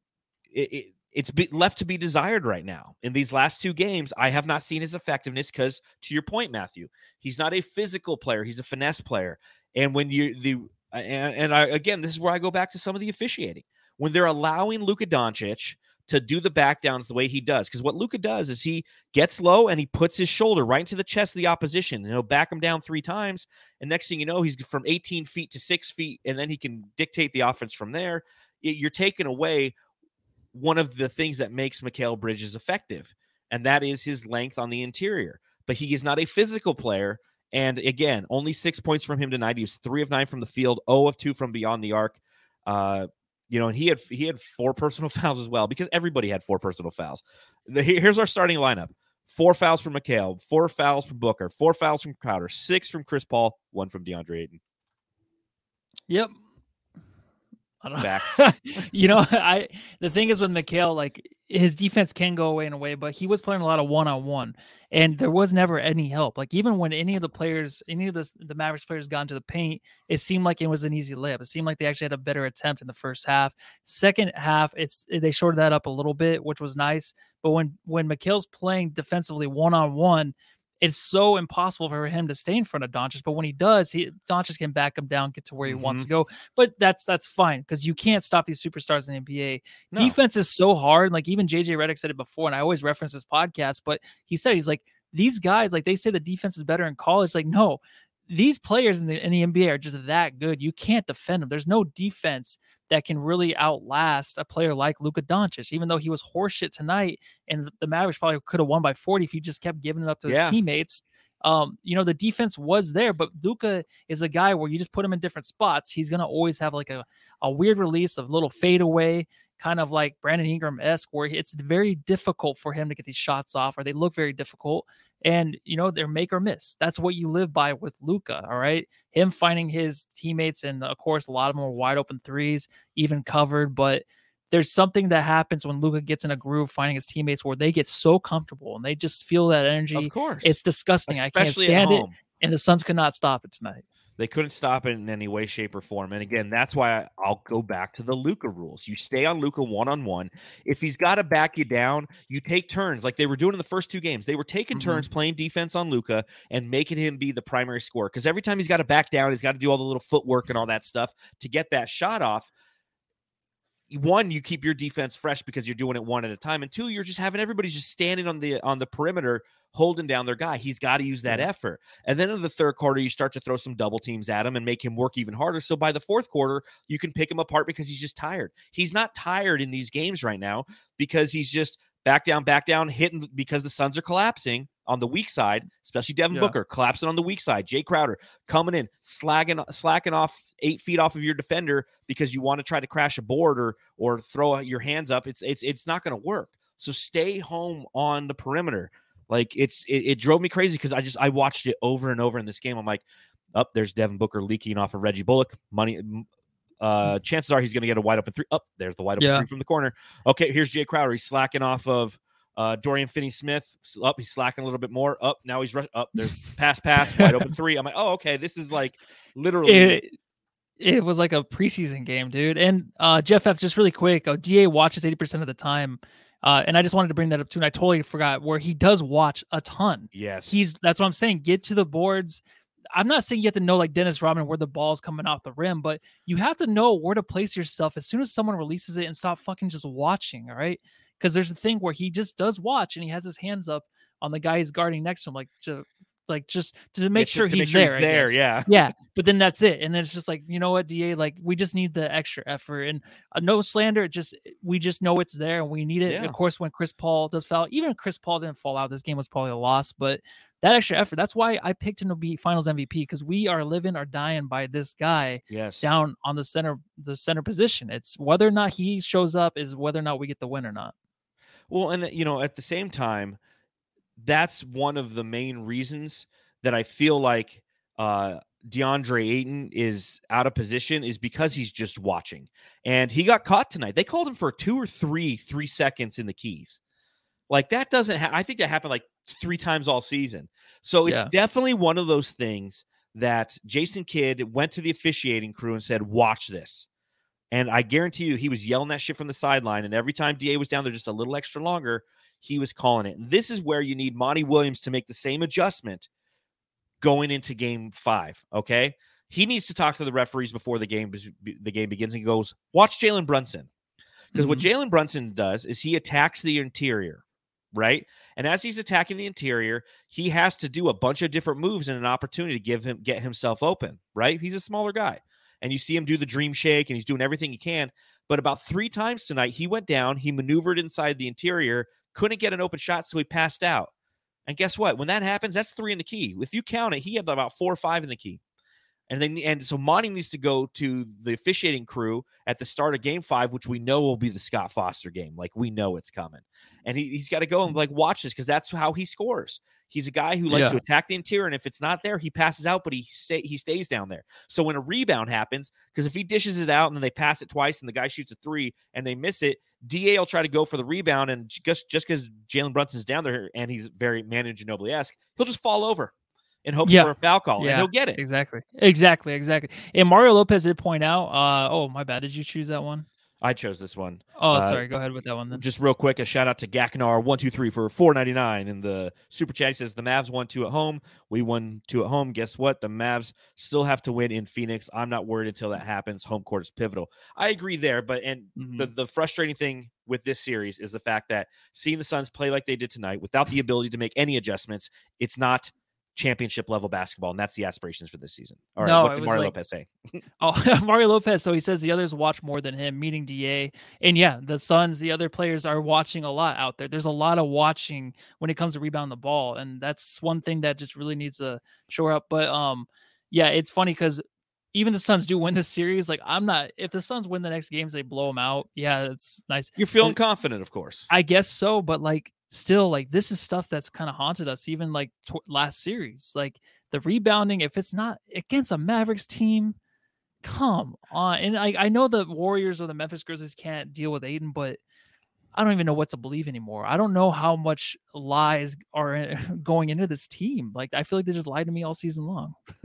It, it, it's left to be desired right now. In these last two games, I have not seen his effectiveness because, to your point, Matthew, he's not a physical player; he's a finesse player. And when you the and, and I again, this is where I go back to some of the officiating when they're allowing Luka Doncic to do the back downs the way he does. Because what Luka does is he gets low and he puts his shoulder right into the chest of the opposition and he'll back him down three times. And next thing you know, he's from 18 feet to six feet, and then he can dictate the offense from there. You're taking away one of the things that makes Mikal Bridges effective, and that is his length on the interior. But he is not a physical player. And again, only six points from him tonight. He was three of nine from the field, 0 of two from beyond the arc. Uh, you know, and he had he had four personal fouls as well because everybody had four personal fouls. The, here's our starting lineup: four fouls from McHale, four fouls from Booker, four fouls from Crowder, six from Chris Paul, one from DeAndre Ayton. Yep. I don't Facts. you know, I the thing is with Mikal, like his defense can go away in a way, but he was playing a lot of one on one, and there was never any help. Like even when any of the players, any of the the Mavericks players got into the paint, it seemed like it was an easy layup. It seemed like they actually had a better attempt in the first half. Second half, it's they shorted that up a little bit, which was nice. But when when Mikal's playing defensively one on one, it's so impossible for him to stay in front of Doncic. But when he does, he Doncic can back him down, get to where he wants to mm-hmm. go. But that's that's fine because you can't stop these superstars in the NBA. No. Defense is so hard. Like even JJ Redick said it before, and I always reference this podcast, but he said he's like these guys, like they say the defense is better in college. Like, no, these players in the in the NBA are just that good. You can't defend them. There's no defense that can really outlast a player like Luka Doncic, even though he was horseshit tonight, and the Mavericks probably could have won by 40 if he just kept giving it up to his Yeah. teammates. um, you know, the defense was there, but Luka is a guy where you just put him in different spots. He's gonna always have like a, a weird release of little fadeaway, kind of like Brandon Ingram esque, where it's very difficult for him to get these shots off, or they look very difficult. And you know, they're make or miss. That's what you live by with Luka. All right. Him finding his teammates, and of course, a lot of them are wide open threes, even covered, but there's something that happens when Luka gets in a groove, finding his teammates where they get so comfortable and they just feel that energy. Of course. It's disgusting. Especially I can't stand it. And the Suns could not stop it tonight. They couldn't stop it in any way, shape, or form. And again, that's why I'll go back to the Luka rules. You stay on Luka one on one. If he's got to back you down, you take turns like they were doing in the first two games. They were taking Mhm. turns playing defense on Luka and making him be the primary scorer. Because every time he's got to back down, he's got to do all the little footwork and all that stuff to get that shot off. One, you keep your defense fresh because you're doing it one at a time, and two, you're just having everybody's just standing on the on the perimeter holding down their guy. He's got to use that effort. And then in the third quarter, you start to throw some double teams at him and make him work even harder. So by the fourth quarter, you can pick him apart because he's just tired. He's not tired in these games right now because he's just back down, back down, hitting because the Suns are collapsing on the weak side, especially Devin Yeah. Booker collapsing on the weak side. Jae Crowder coming in, slagging, slacking off eight feet off of your defender because you want to try to crash a board or or throw your hands up. It's it's it's not going to work. So stay home on the perimeter. Like it's it, it drove me crazy because I just I watched it over and over in this game. I'm like, up there's Devin Booker leaking off of Reggie Bullock. Money uh chances are he's gonna get a wide open three. Up there's the wide open Yeah. three from the corner. Okay, here's Jae Crowder. He's slacking off of uh Dorian Finney Smith. Up, he's slacking a little bit more. Up now he's rush up. There's pass, pass, wide open three. I'm like, oh, okay, this is like literally It, it was like a preseason game, dude. And uh, Jeff F, just really quick, uh, DA watches 80% of the time. Uh, and I just wanted to bring that up too. And I totally forgot where he does watch a ton. yes. He's that's what I'm saying. Get to the boards. I'm not saying you have to know like Dennis Rodman where the ball's coming off the rim, but you have to know where to place yourself as soon as someone releases it and stop fucking just watching. All right. Because there's a thing where he just does watch and he has his hands up on the guy he's guarding next to him, like to like just to make to- sure to he's make there. I there. Yeah. yeah but then that's it and then it's just like you know what da like we just need the extra effort and uh, no slander it just we just know it's there and we need it Yeah. of course when chris paul does foul even if chris paul didn't fall out this game was probably a loss but that extra effort that's why i picked him to be finals mvp because we are living or dying by this guy Yes. down on the center the center position it's whether or not he shows up is whether or not we get the win or not Well, and you know, at the same time, that's one of the main reasons that I feel like uh DeAndre Ayton is out of position is because he's just watching. And he got caught tonight. They called him for two or three three seconds in the keys. Like that doesn't ha- I think that happened like three times all season. So it's Yeah. definitely one of those things that Jason Kidd went to the officiating crew and said, "Watch this." And I guarantee you, he was yelling that shit from the sideline. And every time DA was down there just a little extra longer, he was calling it. And this is where you need Monty Williams to make the same adjustment going into game five. Okay. He needs to talk to the referees before the game the game begins and goes, watch Jalen Brunson. Because what mm-hmm. Jalen Brunson does is he attacks the interior, right? And as he's attacking the interior, he has to do a bunch of different moves and an opportunity to give him get himself open, right? He's a smaller guy. And you see him do the dream shake and he's doing everything he can. But about three times tonight, he went down, he maneuvered inside the interior, couldn't get an open shot, so he passed out. And guess what? When that happens, that's three in the key. If you count it, he had about four or five in the key. And then and so Monty needs to go to the officiating crew at the start of game five, which we know will be the Scott Foster game. Like we know it's coming. And he, he's got to go and like watch this because that's how he scores. He's a guy who likes Yeah. to attack the interior, and if it's not there, he passes out, but he stay, he stays down there. So when a rebound happens, because if he dishes it out and then they pass it twice and the guy shoots a three and they miss it, Da will try to go for the rebound, and just just because Jalen Brunson's down there and he's very Manu Ginobili esque, he'll just fall over and hope Yeah. for a foul call, and Yeah. he'll get it. exactly exactly exactly and mario lopez did point out uh oh my bad did you choose that one? I chose this one. Oh, Uh, sorry go ahead with that one then Just real quick, a shout out to Gaknar one two three for four ninety nine in the super chat. He says the Mavs won two at home. We won two at home. Guess what? The Mavs still have to win in Phoenix. I'm not worried until that happens. Home court is pivotal. I agree there, but and the Mhm. the frustrating thing with this series is the fact that seeing the Suns play like they did tonight without the ability to make any adjustments, it's not championship level basketball, and that's the aspirations for this season. All right, No, what did Mario like- Lopez say? Oh, Mario Lopez. So he says the others watch more than him, meaning Da. And yeah, the Suns, the other players are watching a lot out there. There's a lot of watching when it comes to rebound the ball, and that's one thing that just really needs to shore up. But um, yeah, it's funny because even the Suns do win this series. Like I'm not. If the Suns win the next games, they blow them out. Yeah, it's nice. You're feeling But- confident, of course. I guess so, but like still, like this is stuff that's kind of haunted us. Even like last series, like the rebounding. If it's not against a Mavericks team, come on. And I I know the Warriors or the Memphis Grizzlies can't deal with Ayton, but I don't even know what to believe anymore. I don't know how much lies are going into this team. Like I feel like they just lied to me all season long.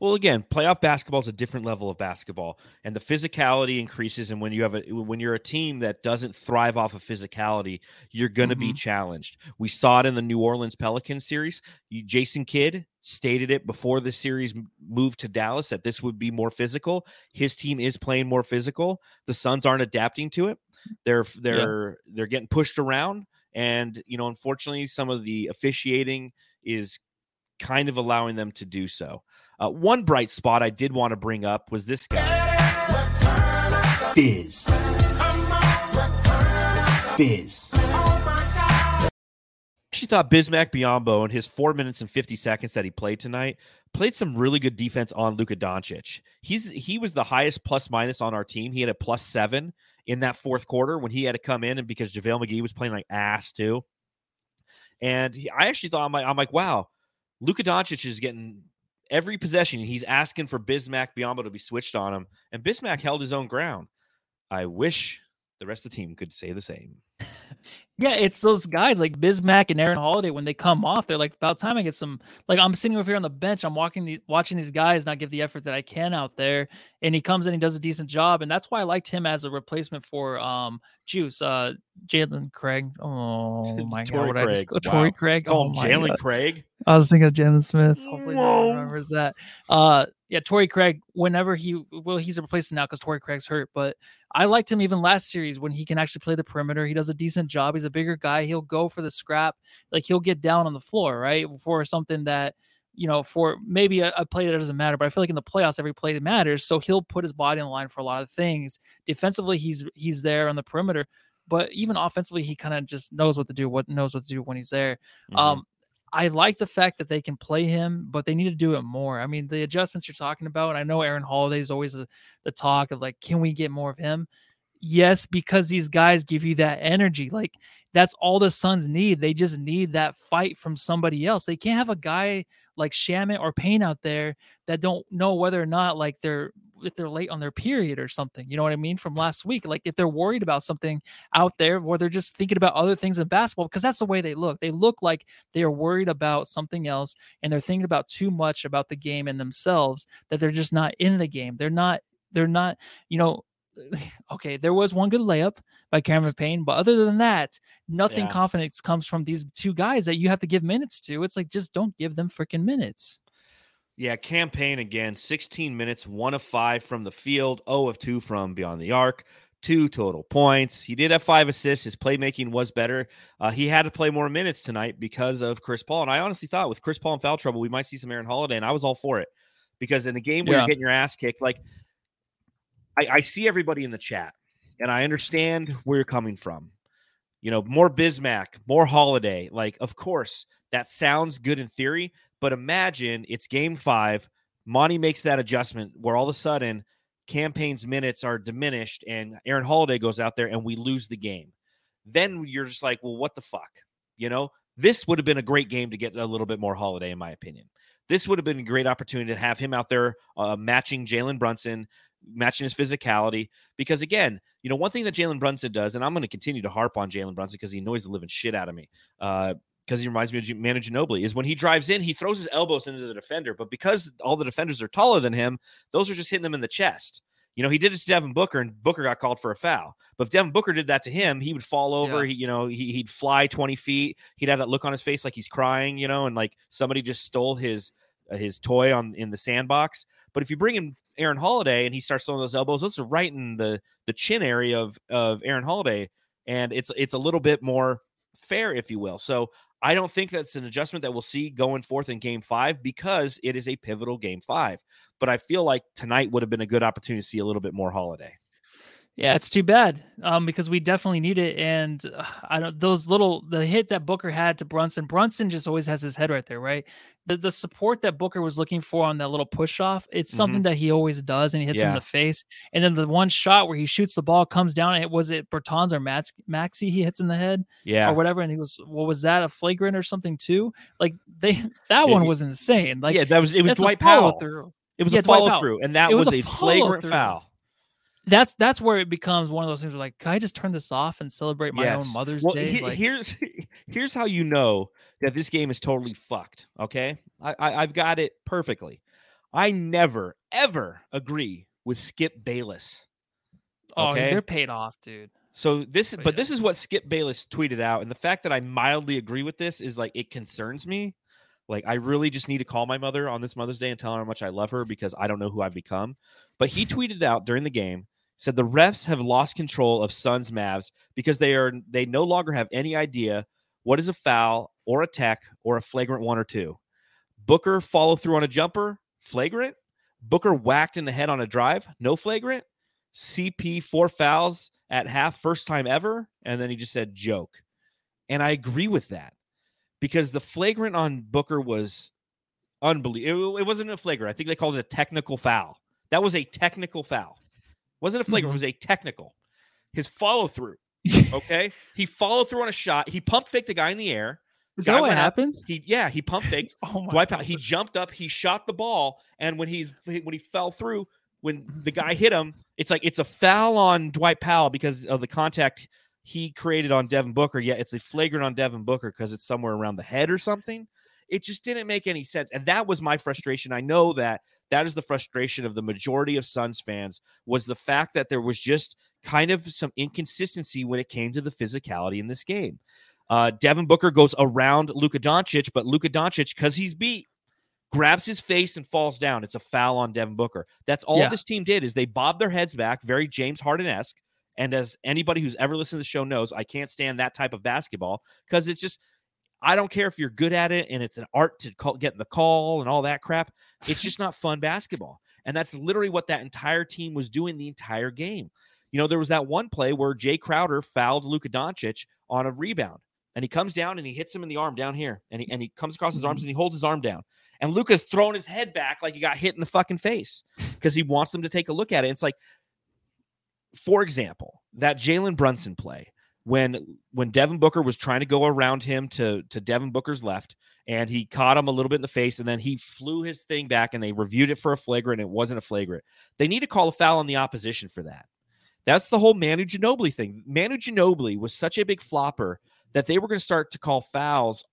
well, again, playoff basketball is a different level of basketball, and the physicality increases. And when you have a when you're a team that doesn't thrive off of physicality, you're going to be Mhm. challenged. We saw it in the New Orleans Pelicans series. You, Jason Kidd stated it before the series moved to Dallas that this would be more physical. His team is playing more physical. The Suns aren't adapting to it. They're they're they're getting pushed around, and you know, unfortunately, some of the officiating is kind of allowing them to do so. Uh, one bright spot I did want to bring up was this guy. Biz. Biz. actually thought Bismack Biombo in his four minutes and 50 seconds that he played tonight played some really good defense on Luka Doncic. He's he was the highest plus minus on our team. He had a plus seven in that fourth quarter when he had to come in and because JaVale McGee was playing like ass too. And he, I actually thought I'm like, I'm like, wow, Luka Doncic is getting every possession. He's asking for Bismack Biombo to be switched on him, and Bismack held his own ground. I wish the rest of the team could say the same. Yeah, it's those guys like Bismack and Aaron Holiday when they come off, they're like, about time I get some. Like I'm sitting over here on the bench, I'm walking the watching these guys not give the effort that I can out there, and he comes in, he does a decent job, and that's why I liked him as a replacement for um Juice, uh Jalen Craig. Oh my god, Torrey what I just Craig, go Torrey wow. Craig. Call Oh my Jalen Craig. I was thinking of Jalen Smith. Hopefully, no Whoa. one remembers that. Uh, yeah, Torrey Craig. Whenever he, well, he's a replacement now because Torrey Craig's hurt. But I liked him even last series when he can actually play the perimeter. He does a decent job. He's a bigger guy. He'll go for the scrap. Like he'll get down on the floor, right, for something that you know, for maybe a, a play that doesn't matter. But I feel like in the playoffs, every play that matters. So he'll put his body on the line for a lot of things. Defensively, he's he's there on the perimeter. But even offensively, he kind of just knows what to do. What knows what to do when he's there. Mhm. Um, I like the fact that they can play him, but they need to do it more. I mean, the adjustments you're talking about, and I know Aaron Holiday is always the, the talk of like, can we get more of him? Yes, because these guys give you that energy. Like that's all the Suns need. They just need that fight from somebody else. They can't have a guy like Shamet or Payne out there that don't know whether or not like they're if they're late on their period or something. You know what I mean? From last week, like if they're worried about something out there, or they're just thinking about other things in basketball, because that's the way they look. They look like they are worried about something else, and they're thinking about too much about the game and themselves that they're just not in the game. They're not. They're not. You know. Okay, there was one good layup by Cameron Payne, but other than that, nothing Yeah. confidence comes from these two guys that you have to give minutes to. It's like just don't give them freaking minutes. Yeah, Cam Payne again. 16 minutes, one of five from the field, 0 of two from beyond the arc, two total points. He did have five assists. His playmaking was better. Uh, he had to play more minutes tonight because of Chris Paul. And I honestly thought with Chris Paul in foul trouble, we might see some Aaron Holiday, and I was all for it because in a game where Yeah. you're getting your ass kicked, like I, I see everybody in the chat, and I understand where you're coming from. You know, more Bismack, more Holiday. Like, of course, that sounds good in theory, but imagine it's game five. Monty makes that adjustment where all of a sudden Cam Payne's minutes are diminished and Aaron Holiday goes out there and we lose the game. Then you're just like, well, what the fuck? You know, this would have been a great game to get a little bit more Holiday, in my opinion. This would have been a great opportunity to have him out there uh, matching Jalen Brunson, matching his physicality. Because again, you know, one thing that Jalen Brunson does, and I'm going to continue to harp on Jalen Brunson because he annoys the living shit out of me. Uh, because he reminds me of G- Manu Ginobili, is when he drives in, he throws his elbows into the defender, but because all the defenders are taller than him, those are just hitting him in the chest. You know, he did it to Devin Booker, and Booker got called for a foul. But if Devin Booker did that to him, he would fall over. Yeah. He, you know, he, he'd fly twenty feet. He'd have that look on his face like he's crying. You know, and like somebody just stole his uh, his toy on in the sandbox. But if you bring in Aaron Holiday and he starts throwing those elbows, those are right in the the chin area of of Aaron Holiday, and it's it's a little bit more fair, if you will. So I don't think that's an adjustment that we'll see going forth in game five because it is a pivotal game five. But I feel like tonight would have been a good opportunity to see a little bit more holiday. Yeah, it's too bad um, because we definitely need it. And uh, I don't those little the hit that Booker had to Brunson. Brunson just always has his head right there, right? The the support that Booker was looking for on that little push off, it's something that he always does, and he hits him in Mm-hmm. The face. And then the one shot where he shoots the ball comes down. It was it Bertans or Max Maxi he hits in the head Yeah. or whatever, and he was what was that a flagrant or something too? Like they that one was insane. Like yeah, that was it was Dwight Powell. follow-through. It was Yeah, a follow through, and that was was, a a flagrant foul. That's that's where it becomes one of those things where like, can I just turn this off and celebrate my Yes. own Mother's Well, Day? he- Like, here's here's how you know that this game is totally fucked. Okay, I, I I've got it perfectly. I never ever agree with Skip Bayless. oh, okay. they're paid off, dude. So this, But this is what Skip Bayless tweeted out, and the fact that I mildly agree with this is like it concerns me. Like I really just need to call my mother on this Mother's Day and tell her how much I love her because I don't know who I've become. But he tweeted out during the game said the refs have lost control of Suns Mavs because they are they no longer have any idea what is a foul or a tech or a flagrant one or two. Booker follow through on a jumper, flagrant. Booker whacked in the head on a drive, no flagrant. CP four fouls at half, first time ever. And then he just said joke. And I agree with that because the flagrant on Booker was unbelievable. It, it wasn't a flagrant. I think they called it a technical foul. That was a technical foul. Wasn't a flagrant, it mm-hmm. was a technical. His follow through. Okay. he followed through on a shot. He pump faked the guy in the air. Is Guy that what went up, happened? He yeah, he pump faked. Oh my Dwight Powell, he jumped up, he shot the ball, and when he when he fell through, when the guy hit him, it's like it's a foul on Dwight Powell because of the contact he created on Devin Booker. Yet it's a flagrant on Devin Booker because it's somewhere around the head or something. It just didn't make any sense, and that was my frustration. I know that that is the frustration of the majority of Suns fans was the fact that there was just kind of some inconsistency when it came to the physicality in this game. Uh, Devin Booker goes around Luka Doncic, but Luka Doncic, because he's beat, grabs his face and falls down. It's a foul on Devin Booker. That's all Yeah. this team did is they bobbed their heads back, very James Harden esque. And as anybody who's ever listened to the show knows, I can't stand that type of basketball because it's just I don't care if you're good at it and it's an art to call, get the call and all that crap. It's just not fun basketball. And that's literally what that entire team was doing the entire game. You know, there was that one play where Jae Crowder fouled Luka Doncic on a rebound and he comes down and he hits him in the arm down here and he, and he comes across his arms mm-hmm. and he holds his arm down. And Luka's throwing his head back like he got hit in the fucking face because he wants them to take a look at it. It's like, for example, that Jalen Brunson play when when Devin Booker was trying to go around him to to Devin Booker's left, and he caught him a little bit in the face, and then he flew his thing back, and they reviewed it for a flagrant. And it wasn't a flagrant. They need to call a foul on the opposition for that. That's the whole Manu Ginobili thing. Manu Ginobili was such a big flopper that they were going to start to call fouls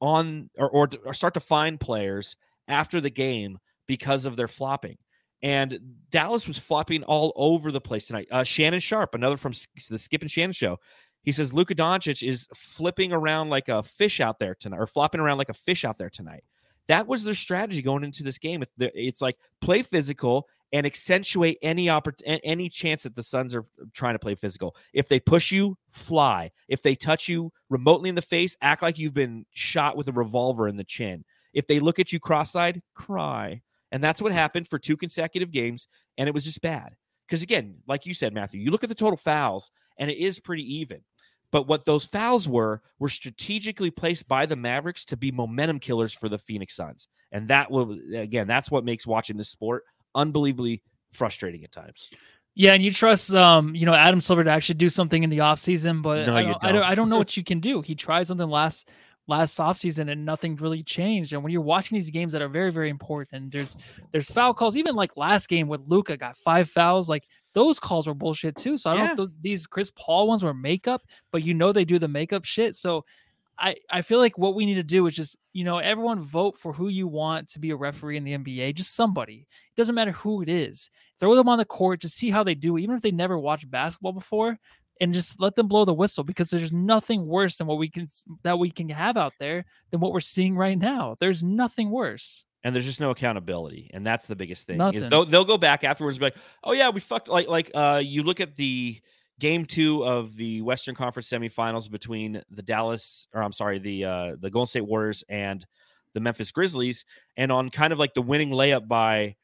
on or, or or start to find players after the game because of their flopping. And Dallas was flopping all over the place tonight. Uh, Shannon Sharpe, another from the Skip and Shannon show, he says Luka Doncic is flipping around like a fish out there tonight, or flopping around like a fish out there tonight. That was their strategy going into this game. It's, like play physical and accentuate any oppor- any chance that the Suns are trying to play physical. If they push you, fly. If they touch you remotely in the face, act like you've been shot with a revolver in the chin. If they look at you cross-eyed, cry. And that's what happened for two consecutive games, and it was just bad. Because again, like you said, Matthew, you look at the total fouls, and it is pretty even. But what those fouls were were strategically placed by the Mavericks to be momentum killers for the Phoenix Suns, and that will again, that's what makes watching this sport unbelievably frustrating at times. Yeah, and you trust um, you know, Adam Silver to actually do something in the offseason, but No, I, don't, I don't don't. I don't know what you can do. He tried something last last offseason and nothing really changed. And when you're watching these games that are very, very important, there's there's foul calls. Even like last game with Luka got five fouls, like those calls were bullshit too. So I don't know if those, these Chris Paul ones were makeup, but you know they do the makeup shit. So I, I feel like what we need to do is just, you know, everyone vote for who you want to be a referee in the NBA. Just somebody. It doesn't matter who it is. Throw them on the court to see how they do, even if they never watched basketball before, and just let them blow the whistle because there's nothing worse than what we can that we can have out there than what we're seeing right now. There's nothing worse. And there's just no accountability and that's the biggest thing is they'll, they'll go back afterwards and be like oh yeah we fucked like like uh you look at the game two of the Western Conference semifinals between the Dallas, or I'm sorry, the uh, the Golden State Warriors and the Memphis Grizzlies, and on kind of like the winning layup by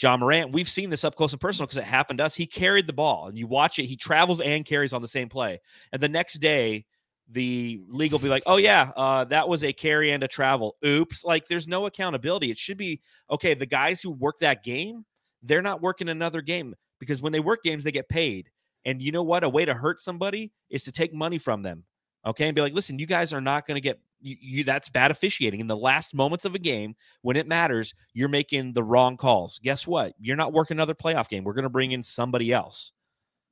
Ja Morant. We've seen this up close and personal because it happened to us. He carried the ball, and you watch it. He travels and carries on the same play, and the next day. The league will be like, oh yeah, uh, that was a carry and a travel. Oops! Like, there's no accountability. It should be okay. The guys who work that game, they're not working another game because when they work games, they get paid. And you know what? A way to hurt somebody is to take money from them. Okay. And be like, listen, you guys are not going to get you, you, that's bad officiating. In the last moments of a game, when it matters, you're making the wrong calls. Guess what? You're not working another playoff game. We're going to bring in somebody else.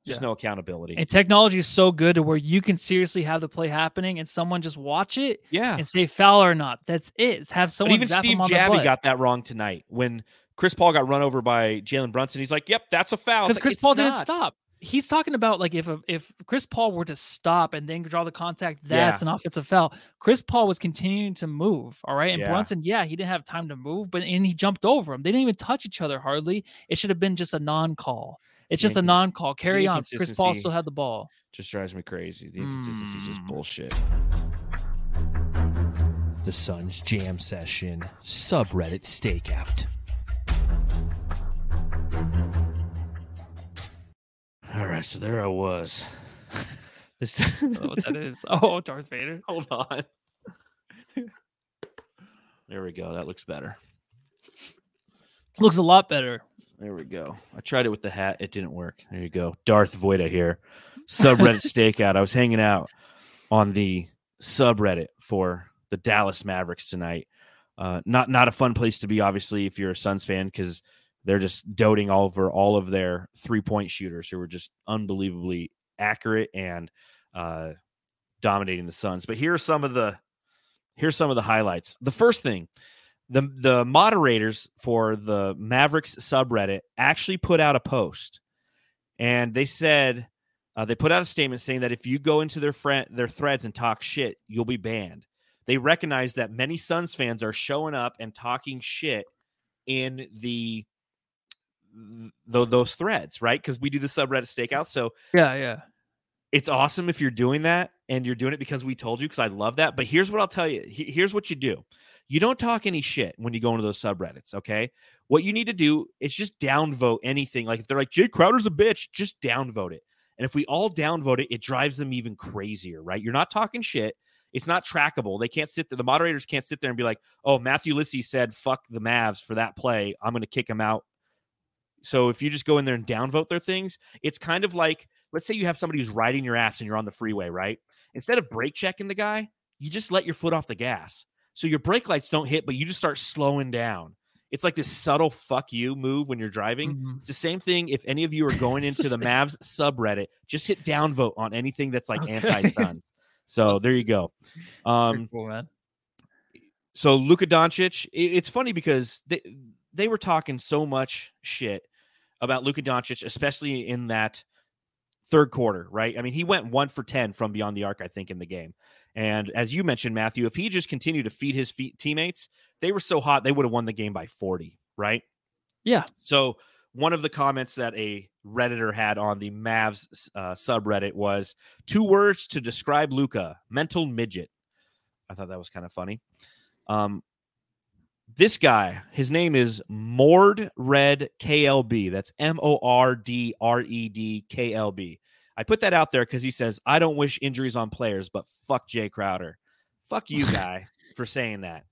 Just Yeah. no accountability. And technology is so good to where you can seriously have the play happening and someone just watch it yeah. and say foul or not. That's it. Have But someone even zap Steve him on the Javie got that wrong tonight when Chris Paul got run over by Jalen Brunson. He's like, "Yep, that's a foul." because like, Chris "It's Paul didn't not." stop. He's talking about like if a, if Chris Paul were to stop and then draw the contact, Yeah. that's an offensive foul. Chris Paul was continuing to move, all right. And Yeah. Brunson, yeah, he didn't have time to move, but and he jumped over him. They didn't even touch each other hardly. It should have been just a non-call. It's just a non-call. Carry on. Chris Paul still had the ball. Just drives me crazy. The inconsistency is just Mm. bullshit. The Sun's Jam Session subreddit stakeout. All right, so there I was. This I what that is. Oh, Darth Vader. Hold on. there we go. That looks better. Looks a lot better. There we go. I tried it with the hat. It didn't work. There you go. Darth Voida here. Subreddit stakeout. I was hanging out on the subreddit for the Dallas Mavericks tonight. Uh, not not a fun place to be, obviously, if you're a Suns fan, because they're just doting all over all of their three point shooters who were just unbelievably accurate and uh, dominating the Suns. But here are some of the here's some of the highlights. The first thing, the the moderators for the Mavericks subreddit actually put out a post, and they said uh, they put out a statement saying that if you go into their friend their threads and talk shit, you'll be banned. They recognize that many Suns fans are showing up and talking shit in the th- those threads, right? Because we do the subreddit stakeout, so Yeah, yeah. it's awesome if you're doing that and you're doing it because we told you because I love that. But here's what I'll tell you. Here's what you do. You don't talk any shit when you go into those subreddits, okay? What you need to do is just downvote anything. Like if they're like Jae Crowder's a bitch, just downvote it. And if we all downvote it, it drives them even crazier, right? You're not talking shit. It's not trackable. They can't sit there. The moderators can't sit there and be like, "Oh, Matthew Lissy said fuck the Mavs for that play. I'm going to kick him out." So if you just go in there and downvote their things, it's kind of like let's say you have somebody who's riding your ass and you're on the freeway, right? Instead of brake checking the guy, you just let your foot off the gas. So your brake lights don't hit, but you just start slowing down. It's like this subtle fuck you move when you're driving. Mhm. It's the same thing if any of you are going into the Mavs subreddit, just hit downvote on anything that's like Okay. anti-Suns. So there you go. Um, cool, so Luka Doncic, i- it's funny because they they were talking so much shit about Luka Doncic, especially in that third quarter, right? I mean, he went one for ten from beyond the arc, I think, in the game. And as you mentioned, Matthew, if he just continued to feed his feet teammates, they were so hot they would have won the game by forty, right? Yeah. So one of the comments that a redditor had on the Mavs uh, subreddit was two words to describe Luka: mental midget. I thought that was kind of funny. Um, this guy, his name is Mord Red KLB. That's M O R D R E D K L B. I put that out there because he says, I don't wish injuries on players, but fuck Jae Crowder. Fuck you, guy, for saying that.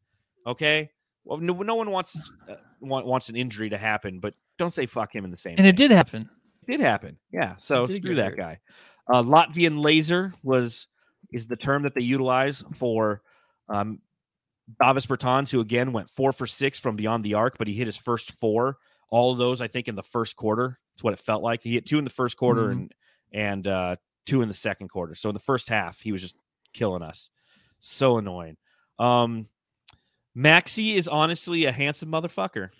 Okay. Well, no, no one wants uh, want, wants an injury to happen, but don't say fuck him in the same. And it did happen. It did happen. Yeah. So screw that hurt. guy. Uh, Latvian laser was is the term that they utilize for um, Davis Bertans, who again went four for six from beyond the arc, but he hit his first four. All of those, I think, in the first quarter. It's what it felt like. He hit two in the first quarter Mhm. and and uh, two in the second quarter. So in the first half, he was just killing us. So annoying. Um, Maxi is honestly a handsome motherfucker.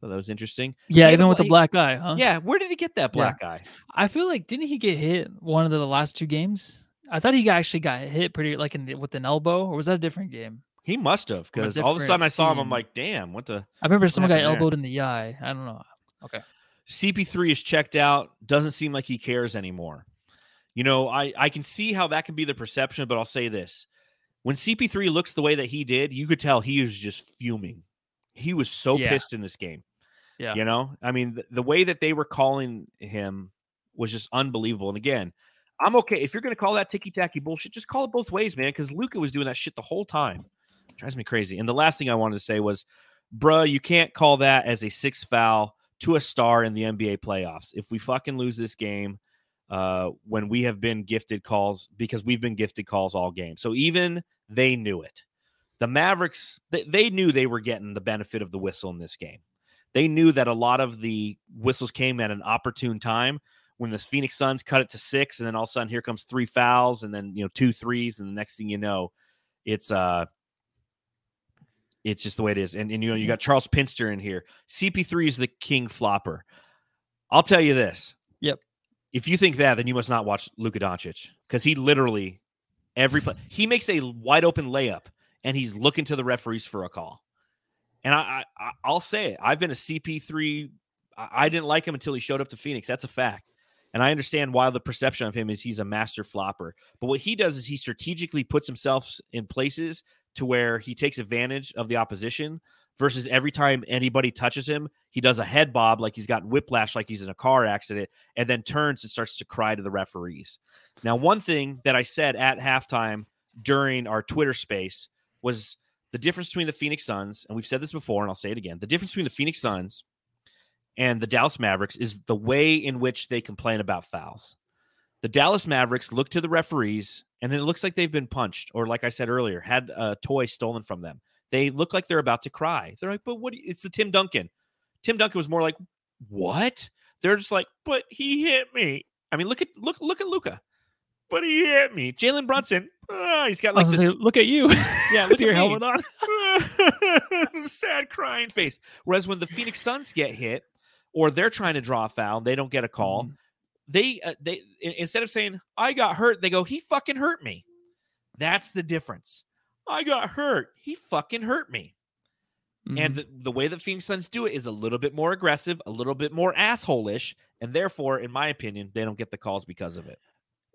So that was interesting. Yeah, He had a even with the black eye, huh? Yeah, where did he get that black eye? I feel like didn't he get hit one of the last two games? I thought he actually got hit pretty like in the, with an elbow, or was that a different game? He must have because all of a sudden I saw him. I'm like, damn, what the? I remember someone got happened there? elbowed in the eye. I don't know. CP3 is checked out, doesn't seem like he cares anymore. You know, I, I can see how that can be the perception, but I'll say this. When CP3 looks the way that he did, you could tell he was just fuming. He was so Yeah. pissed in this game. Yeah. You know, I mean, the, the way that they were calling him was just unbelievable. And again, I'm okay. If you're going to call that ticky tacky bullshit, just call it both ways, man, because Luka was doing that shit the whole time. Drives me crazy. And the last thing I wanted to say was, bruh, you can't call that as a six foul to a star in the NBA playoffs. If we fucking lose this game, uh, when we have been gifted calls because we've been gifted calls all game. So even they knew it. The Mavericks, they, they knew they were getting the benefit of the whistle in this game. They knew that a lot of the whistles came at an opportune time when the Phoenix Suns cut it to six, and then all of a sudden here comes three fouls, and then you know two threes, and the next thing you know, it's uh it's just the way it is. And, and you know, you got Charles Pinster in here. CP3 is the king flopper. I'll tell you this. Yep. If you think that, then you must not watch Luka Doncic because he literally every play he makes a wide open layup and he's looking to the referees for a call. And I, I I'll say it. I've been a CP3. I, I didn't like him until he showed up to Phoenix. That's a fact. And I understand why the perception of him is he's a master flopper. But what he does is he strategically puts himself in places to where he takes advantage of the opposition versus every time anybody touches him, he does a head bob like he's got whiplash, like he's in a car accident, and then turns and starts to cry to the referees. Now, one thing that I said at halftime during our Twitter space was the difference between the Phoenix Suns, and we've said this before, and I'll say it again the difference between the Phoenix Suns and the Dallas Mavericks is the way in which they complain about fouls. The Dallas Mavericks look to the referees, and it looks like they've been punched, or like I said earlier, had a toy stolen from them. They look like they're about to cry. They're like, "But what? you-" It's the Tim Duncan. Tim Duncan was more like, "What?" They're just like, "But he hit me." I mean, look at look look at Luka. But he hit me. Jalen Brunson. ah, he's got like this. say, look at you. Yeah, look with at your helmet on. sad crying face. Whereas when the Phoenix Suns get hit or they're trying to draw a foul, they don't get a call. Mhm. They uh, they instead of saying I got hurt, they go he fucking hurt me. That's the difference. I got hurt. He fucking hurt me. And Mhm. the, the way that Phoenix Suns do it is a little bit more aggressive, a little bit more asshole-ish, and therefore, in my opinion, they don't get the calls because of it.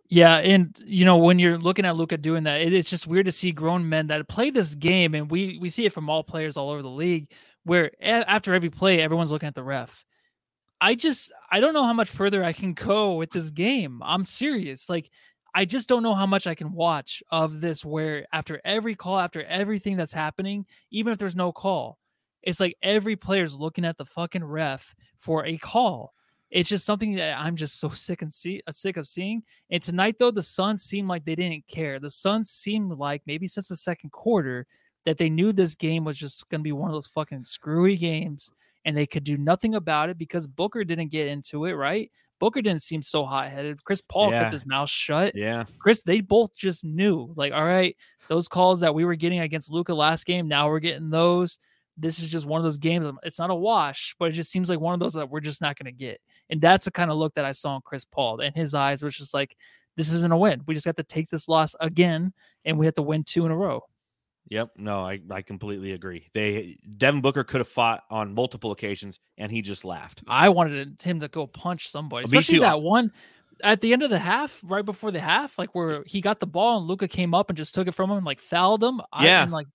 Yeah, and you know when you're looking at Luka doing that, it, it's just weird to see grown men that play this game, and we we see it from all players all over the league, where a- after every play, everyone's looking at the ref. I just I don't know how much further I can go with this game. I'm serious, like I just don't know how much I can watch of this. Where after every call, after everything that's happening, even if there's no call, it's like every player's looking at the fucking ref for a call. It's just something that I'm just so sick and see uh, sick of seeing. And tonight, though, the Suns seemed like they didn't care. The Suns seemed like maybe since the second quarter that they knew this game was just going to be one of those fucking screwy games, and they could do nothing about it because Booker didn't get into it. Right? Booker didn't seem so hot headed. Chris Paul Yeah. kept his mouth shut. Yeah. Chris, they both just knew, like, all right, those calls that we were getting against Luka last game, now we're getting those. This is just one of those games. It's not a wash, but it just seems like one of those that we're just not going to get. And that's the kind of look that I saw in Chris Paul. And his eyes was just like, this isn't a win. We just got to take this loss again, and we have to win two in a row. Yep. No, I, I completely agree. They Devin Booker could have fought on multiple occasions and he just laughed. I wanted him to go punch somebody, especially that one at the end of the half, right before the half, like where he got the ball and Luka came up and just took it from him and like fouled him. I, Yeah. and, like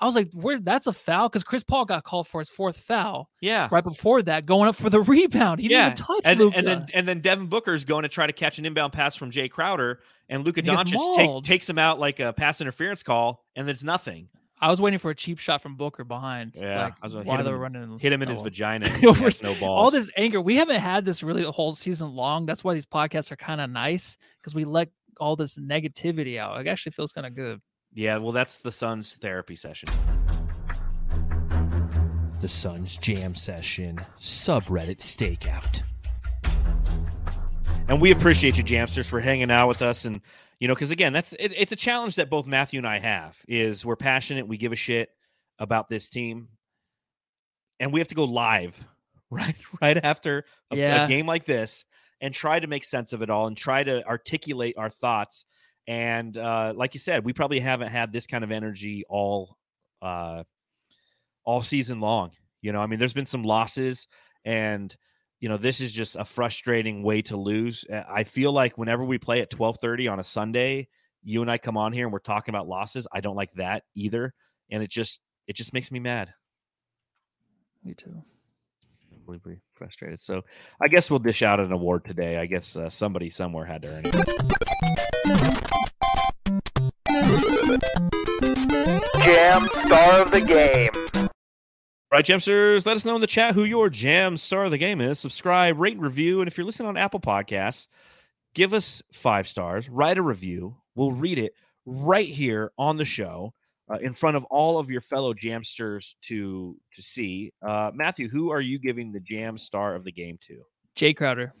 I was like, where that's a foul because Chris Paul got called for his fourth foul Yeah. right before that, going up for the rebound. He didn't even touch and, Luka. and then and then Devin Booker's going to try to catch an inbound pass from Jae Crowder and Luka And he Doncic take, takes him out like a pass interference call and it's nothing. I was waiting for a cheap shot from Booker behind. Yeah, like, I was gonna hit while him they in- were running. Hit him in that his one. vagina. and We're he has no balls. All this anger. We haven't had this really the whole season long. That's why these podcasts are kind of nice because we let all this negativity out. It actually feels kind of good. Yeah, well that's the Suns therapy session. The Suns Jam Session subreddit stakeout. And we appreciate you, Jamsters, for hanging out with us. And you know, because again, that's it, it's a challenge that both Matthew and I have. Is we're passionate, we give a shit about this team, and we have to go live right right after a, a game like this and try to make sense of it all and try to articulate our thoughts. And uh, like you said, we probably haven't had this kind of energy all uh, all season long. You know, I mean, there's been some losses, and you know, this is just a frustrating way to lose. Uh, I feel like whenever we play at 12:30 on a Sunday, you and I come on here and we're talking about losses. I don't like that either, and it just it just makes me mad. Me too. Unbelievably frustrated. So I guess we'll dish out an award today. I guess uh, somebody somewhere had to earn it. Jam star of the game. All right, Jamsters, let us know in the chat who your jam star of the game is. Subscribe, rate, review. And if you're listening on Apple Podcasts, give us five stars, write a review. We'll read it right here on the show uh, in front of all of your fellow Jamsters to to see. Uh, Matthew, who are you giving the jam star of the game to? Jae Crowder.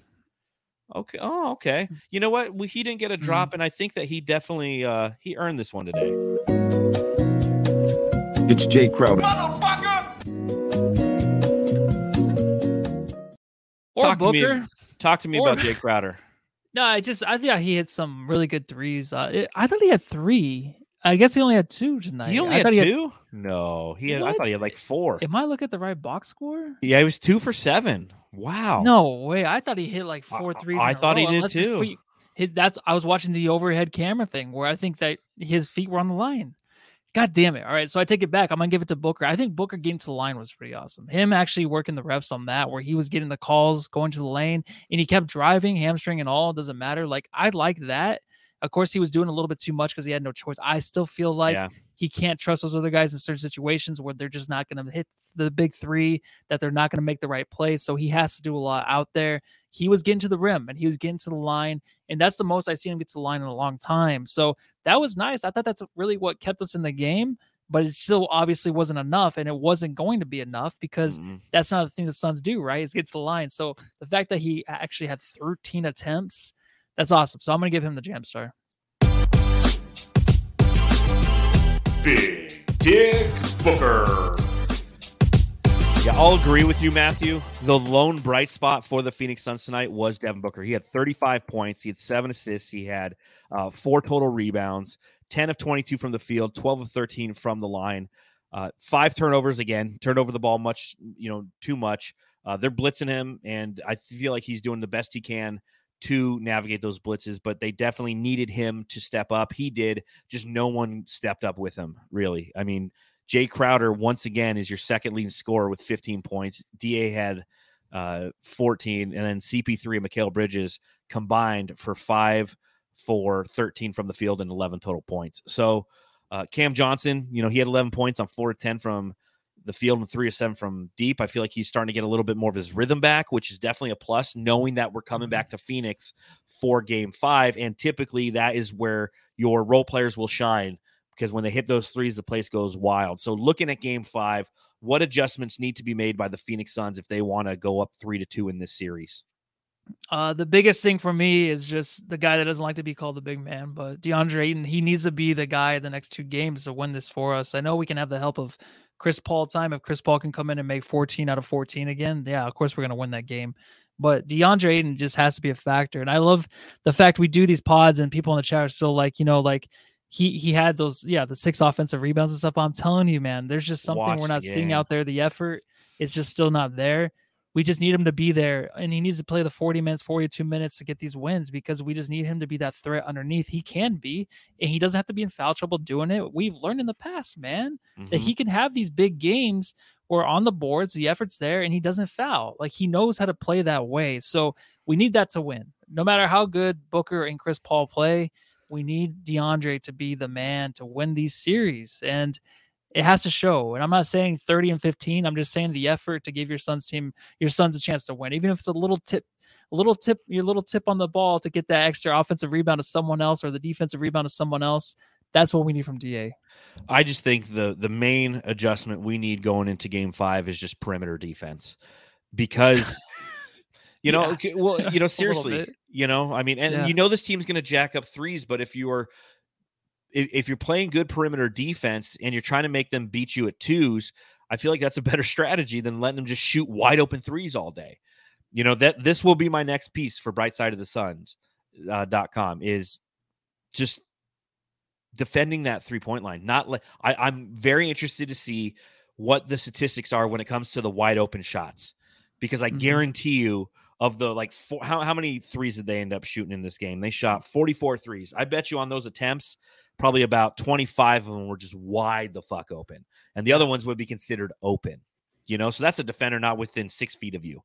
Okay. Oh, okay. You know what? We, he didn't get a drop, and I think that he definitely uh, he earned this one today. It's Jae Crowder. Or Talk to me- Talk to me Or- about Jake Crowder. No, I just I thought he hit some really good threes. Uh, it, I thought he had three. I guess he only had two tonight. He only I had two. no, he had. I thought he had like four. Am I looking at the right box score? Yeah, he was two for seven. Wow. No way. I thought he hit like I- four I- I a thought he did his too. feet- his- that's I was watching the overhead camera thing where I think that his feet were on the line. God damn it. All right. So I take it back. I'm gonna give it to Booker. I think Booker getting to the line was pretty awesome. Him actually working the refs on that, where he was getting the calls, going to the lane, and he kept driving, hamstring and all. Doesn't matter. Like I like that. Of course, he was doing a little bit too much because he had no choice. I still feel like yeah. he can't trust those other guys in certain situations where they're just not going to hit the big three, that they're not going to make the right play. So he has to do a lot out there. He was getting to the rim and he was getting to the line. And that's the most I've seen him get to the line in a long time. So that was nice. I thought that's really what kept us in the game, but it still obviously wasn't enough. And it wasn't going to be enough because Mm-mm. that's not the thing the Suns do, right? Is get to the line. So the fact that he actually had 13 attempts, that's awesome. So I'm going to give him the jam star. Big Dick Booker. Yeah, I'll agree with you, Matthew. The lone bright spot for the Phoenix Suns tonight was Devin Booker. He had 35 points, he had seven assists, he had uh, four total rebounds, 10 of 22 from the field, 12 of 13 from the line, uh, five turnovers again, turned over the ball much, you know, too much. Uh, they're blitzing him, and I feel like he's doing the best he can to navigate those blitzes, but they definitely needed him to step up. He did, just no one stepped up with him, really. I mean, Jae Crowder once again is your second leading scorer with 15 points. Da had uh, 14, and then CP3 and Mikal Bridges combined for five for 13 from the field and 11 total points. So uh, Cam Johnson, you know, he had 11 points on four to 10 from the field and three to seven from deep. I feel like he's starting to get a little bit more of his rhythm back, which is definitely a plus, knowing that we're coming back to Phoenix for game five. And typically that is where your role players will shine because when they hit those threes, the place goes wild. So looking at game five, what adjustments need to be made by the Phoenix Suns if they want to go up three to two in this series? Uh, the biggest thing for me is just the guy that doesn't like to be called the big man, but DeAndre Ayton, he needs to be the guy the next two games to win this for us. I know we can have the help of Chris Paul time. If Chris Paul can come in and make 14 out of 14 again, yeah, of course we're going to win that game. But DeAndre Ayton just has to be a factor. And I love the fact we do these pods and people in the chat are still like, you know, like he he had those, yeah, the six offensive rebounds and stuff. But I'm telling you, man, there's just something Watch we're not seeing out there. The effort is just still not there. We just need him to be there, and he needs to play the 40 minutes, 42 minutes to get these wins because we just need him to be that threat underneath. He can be, and he doesn't have to be in foul trouble doing it. We've learned in the past, man, that Mhm. he can have these big games where on the boards, the effort's there, and he doesn't foul. Like he knows how to play that way. So we need that to win. No matter how good Booker and Chris Paul play, we need DeAndre to be the man to win these series. And it has to show. And I'm not saying 30 and 15. I'm just saying the effort to give your Suns team, your Suns a chance to win, even if it's a little tip, a little tip, your little tip on the ball to get that extra offensive rebound to someone else or the defensive rebound to someone else. That's what we need from DA. I just think the the main adjustment we need going into game five is just perimeter defense because you know Yeah. okay, well you know seriously you know I mean and Yeah. you know this team's going to jack up threes but if you're if, if you're playing good perimeter defense and you're trying to make them beat you at twos I feel like that's a better strategy than letting them just shoot wide open threes all day you know that this will be my next piece for bright side of the suns uh, dot com is just defending that three point line. Not like I, I'm very interested to see what the statistics are when it comes to the wide open shots. because I Mhm. guarantee you of the like four, how, how many threes did they end up shooting in this game? They shot 44 threes. I bet you on those attempts, probably about 25 of them were just wide the fuck open. And the other ones would be considered open. You know, so that's a defender not within six feet of you.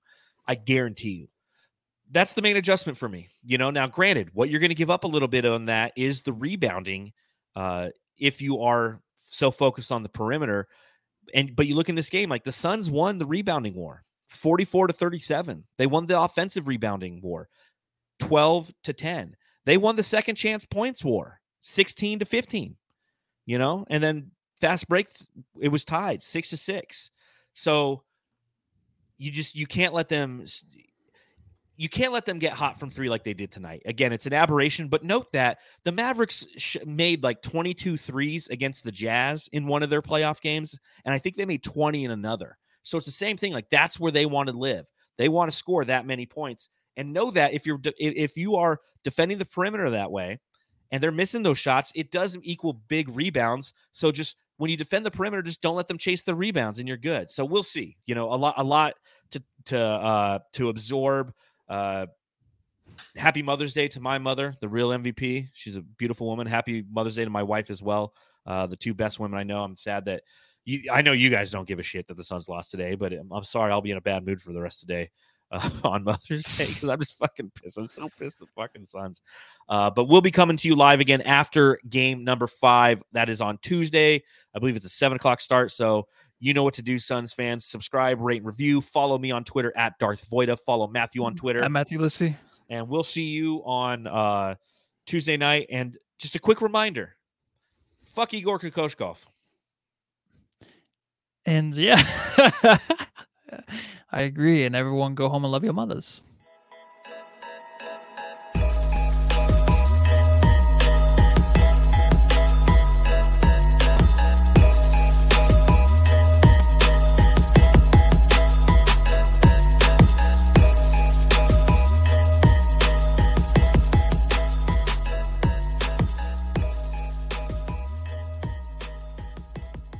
I guarantee you. That's the main adjustment for me. You know, now granted, what you're going to give up a little bit on that is the rebounding. Uh, if you are so focused on the perimeter, and but you look in this game, like the Suns won the rebounding war, 44 to 37. They won the offensive rebounding war, 12 to 10. They won the second chance points war, 16 to 15. You know, and then fast breaks, it was tied six to six. So you just you can't let them you can't let them get hot from three like they did tonight. Again, it's an aberration, but note that the Mavericks sh- made like 22 threes against the Jazz in one of their playoff games, and I think they made 20 in another. So it's the same thing. Like that's where they want to live. They want to score that many points, and know that if you're de- if if you are defending the perimeter that way, and they're missing those shots, it doesn't equal big rebounds. So just when you defend the perimeter, just don't let them chase the rebounds, and you're good. So we'll see. You know, a lot a lot to to uh, to absorb. Uh, happy Mother's Day to my mother, the real MVP. She's a beautiful woman. Happy Mother's Day to my wife as well. Uh, the two best women I know. I'm sad that you. I know you guys don't give a shit that the Suns lost today, but I'm, I'm sorry. I'll be in a bad mood for the rest of the day uh, on Mother's Day because I'm just fucking pissed. I'm so pissed the fucking Suns. Uh, but we'll be coming to you live again after game number five. That is on Tuesday. I believe it's a seven o'clock start. So you know what to do, Suns fans. Subscribe, rate, review. Follow me on Twitter at Darth Voida. Follow Matthew on Twitter. I'm Matthew Lissy. and we'll see you on uh, Tuesday night. And just a quick reminder fuck Igor Kokoskov. And yeah, I agree. And everyone go home and love your mothers.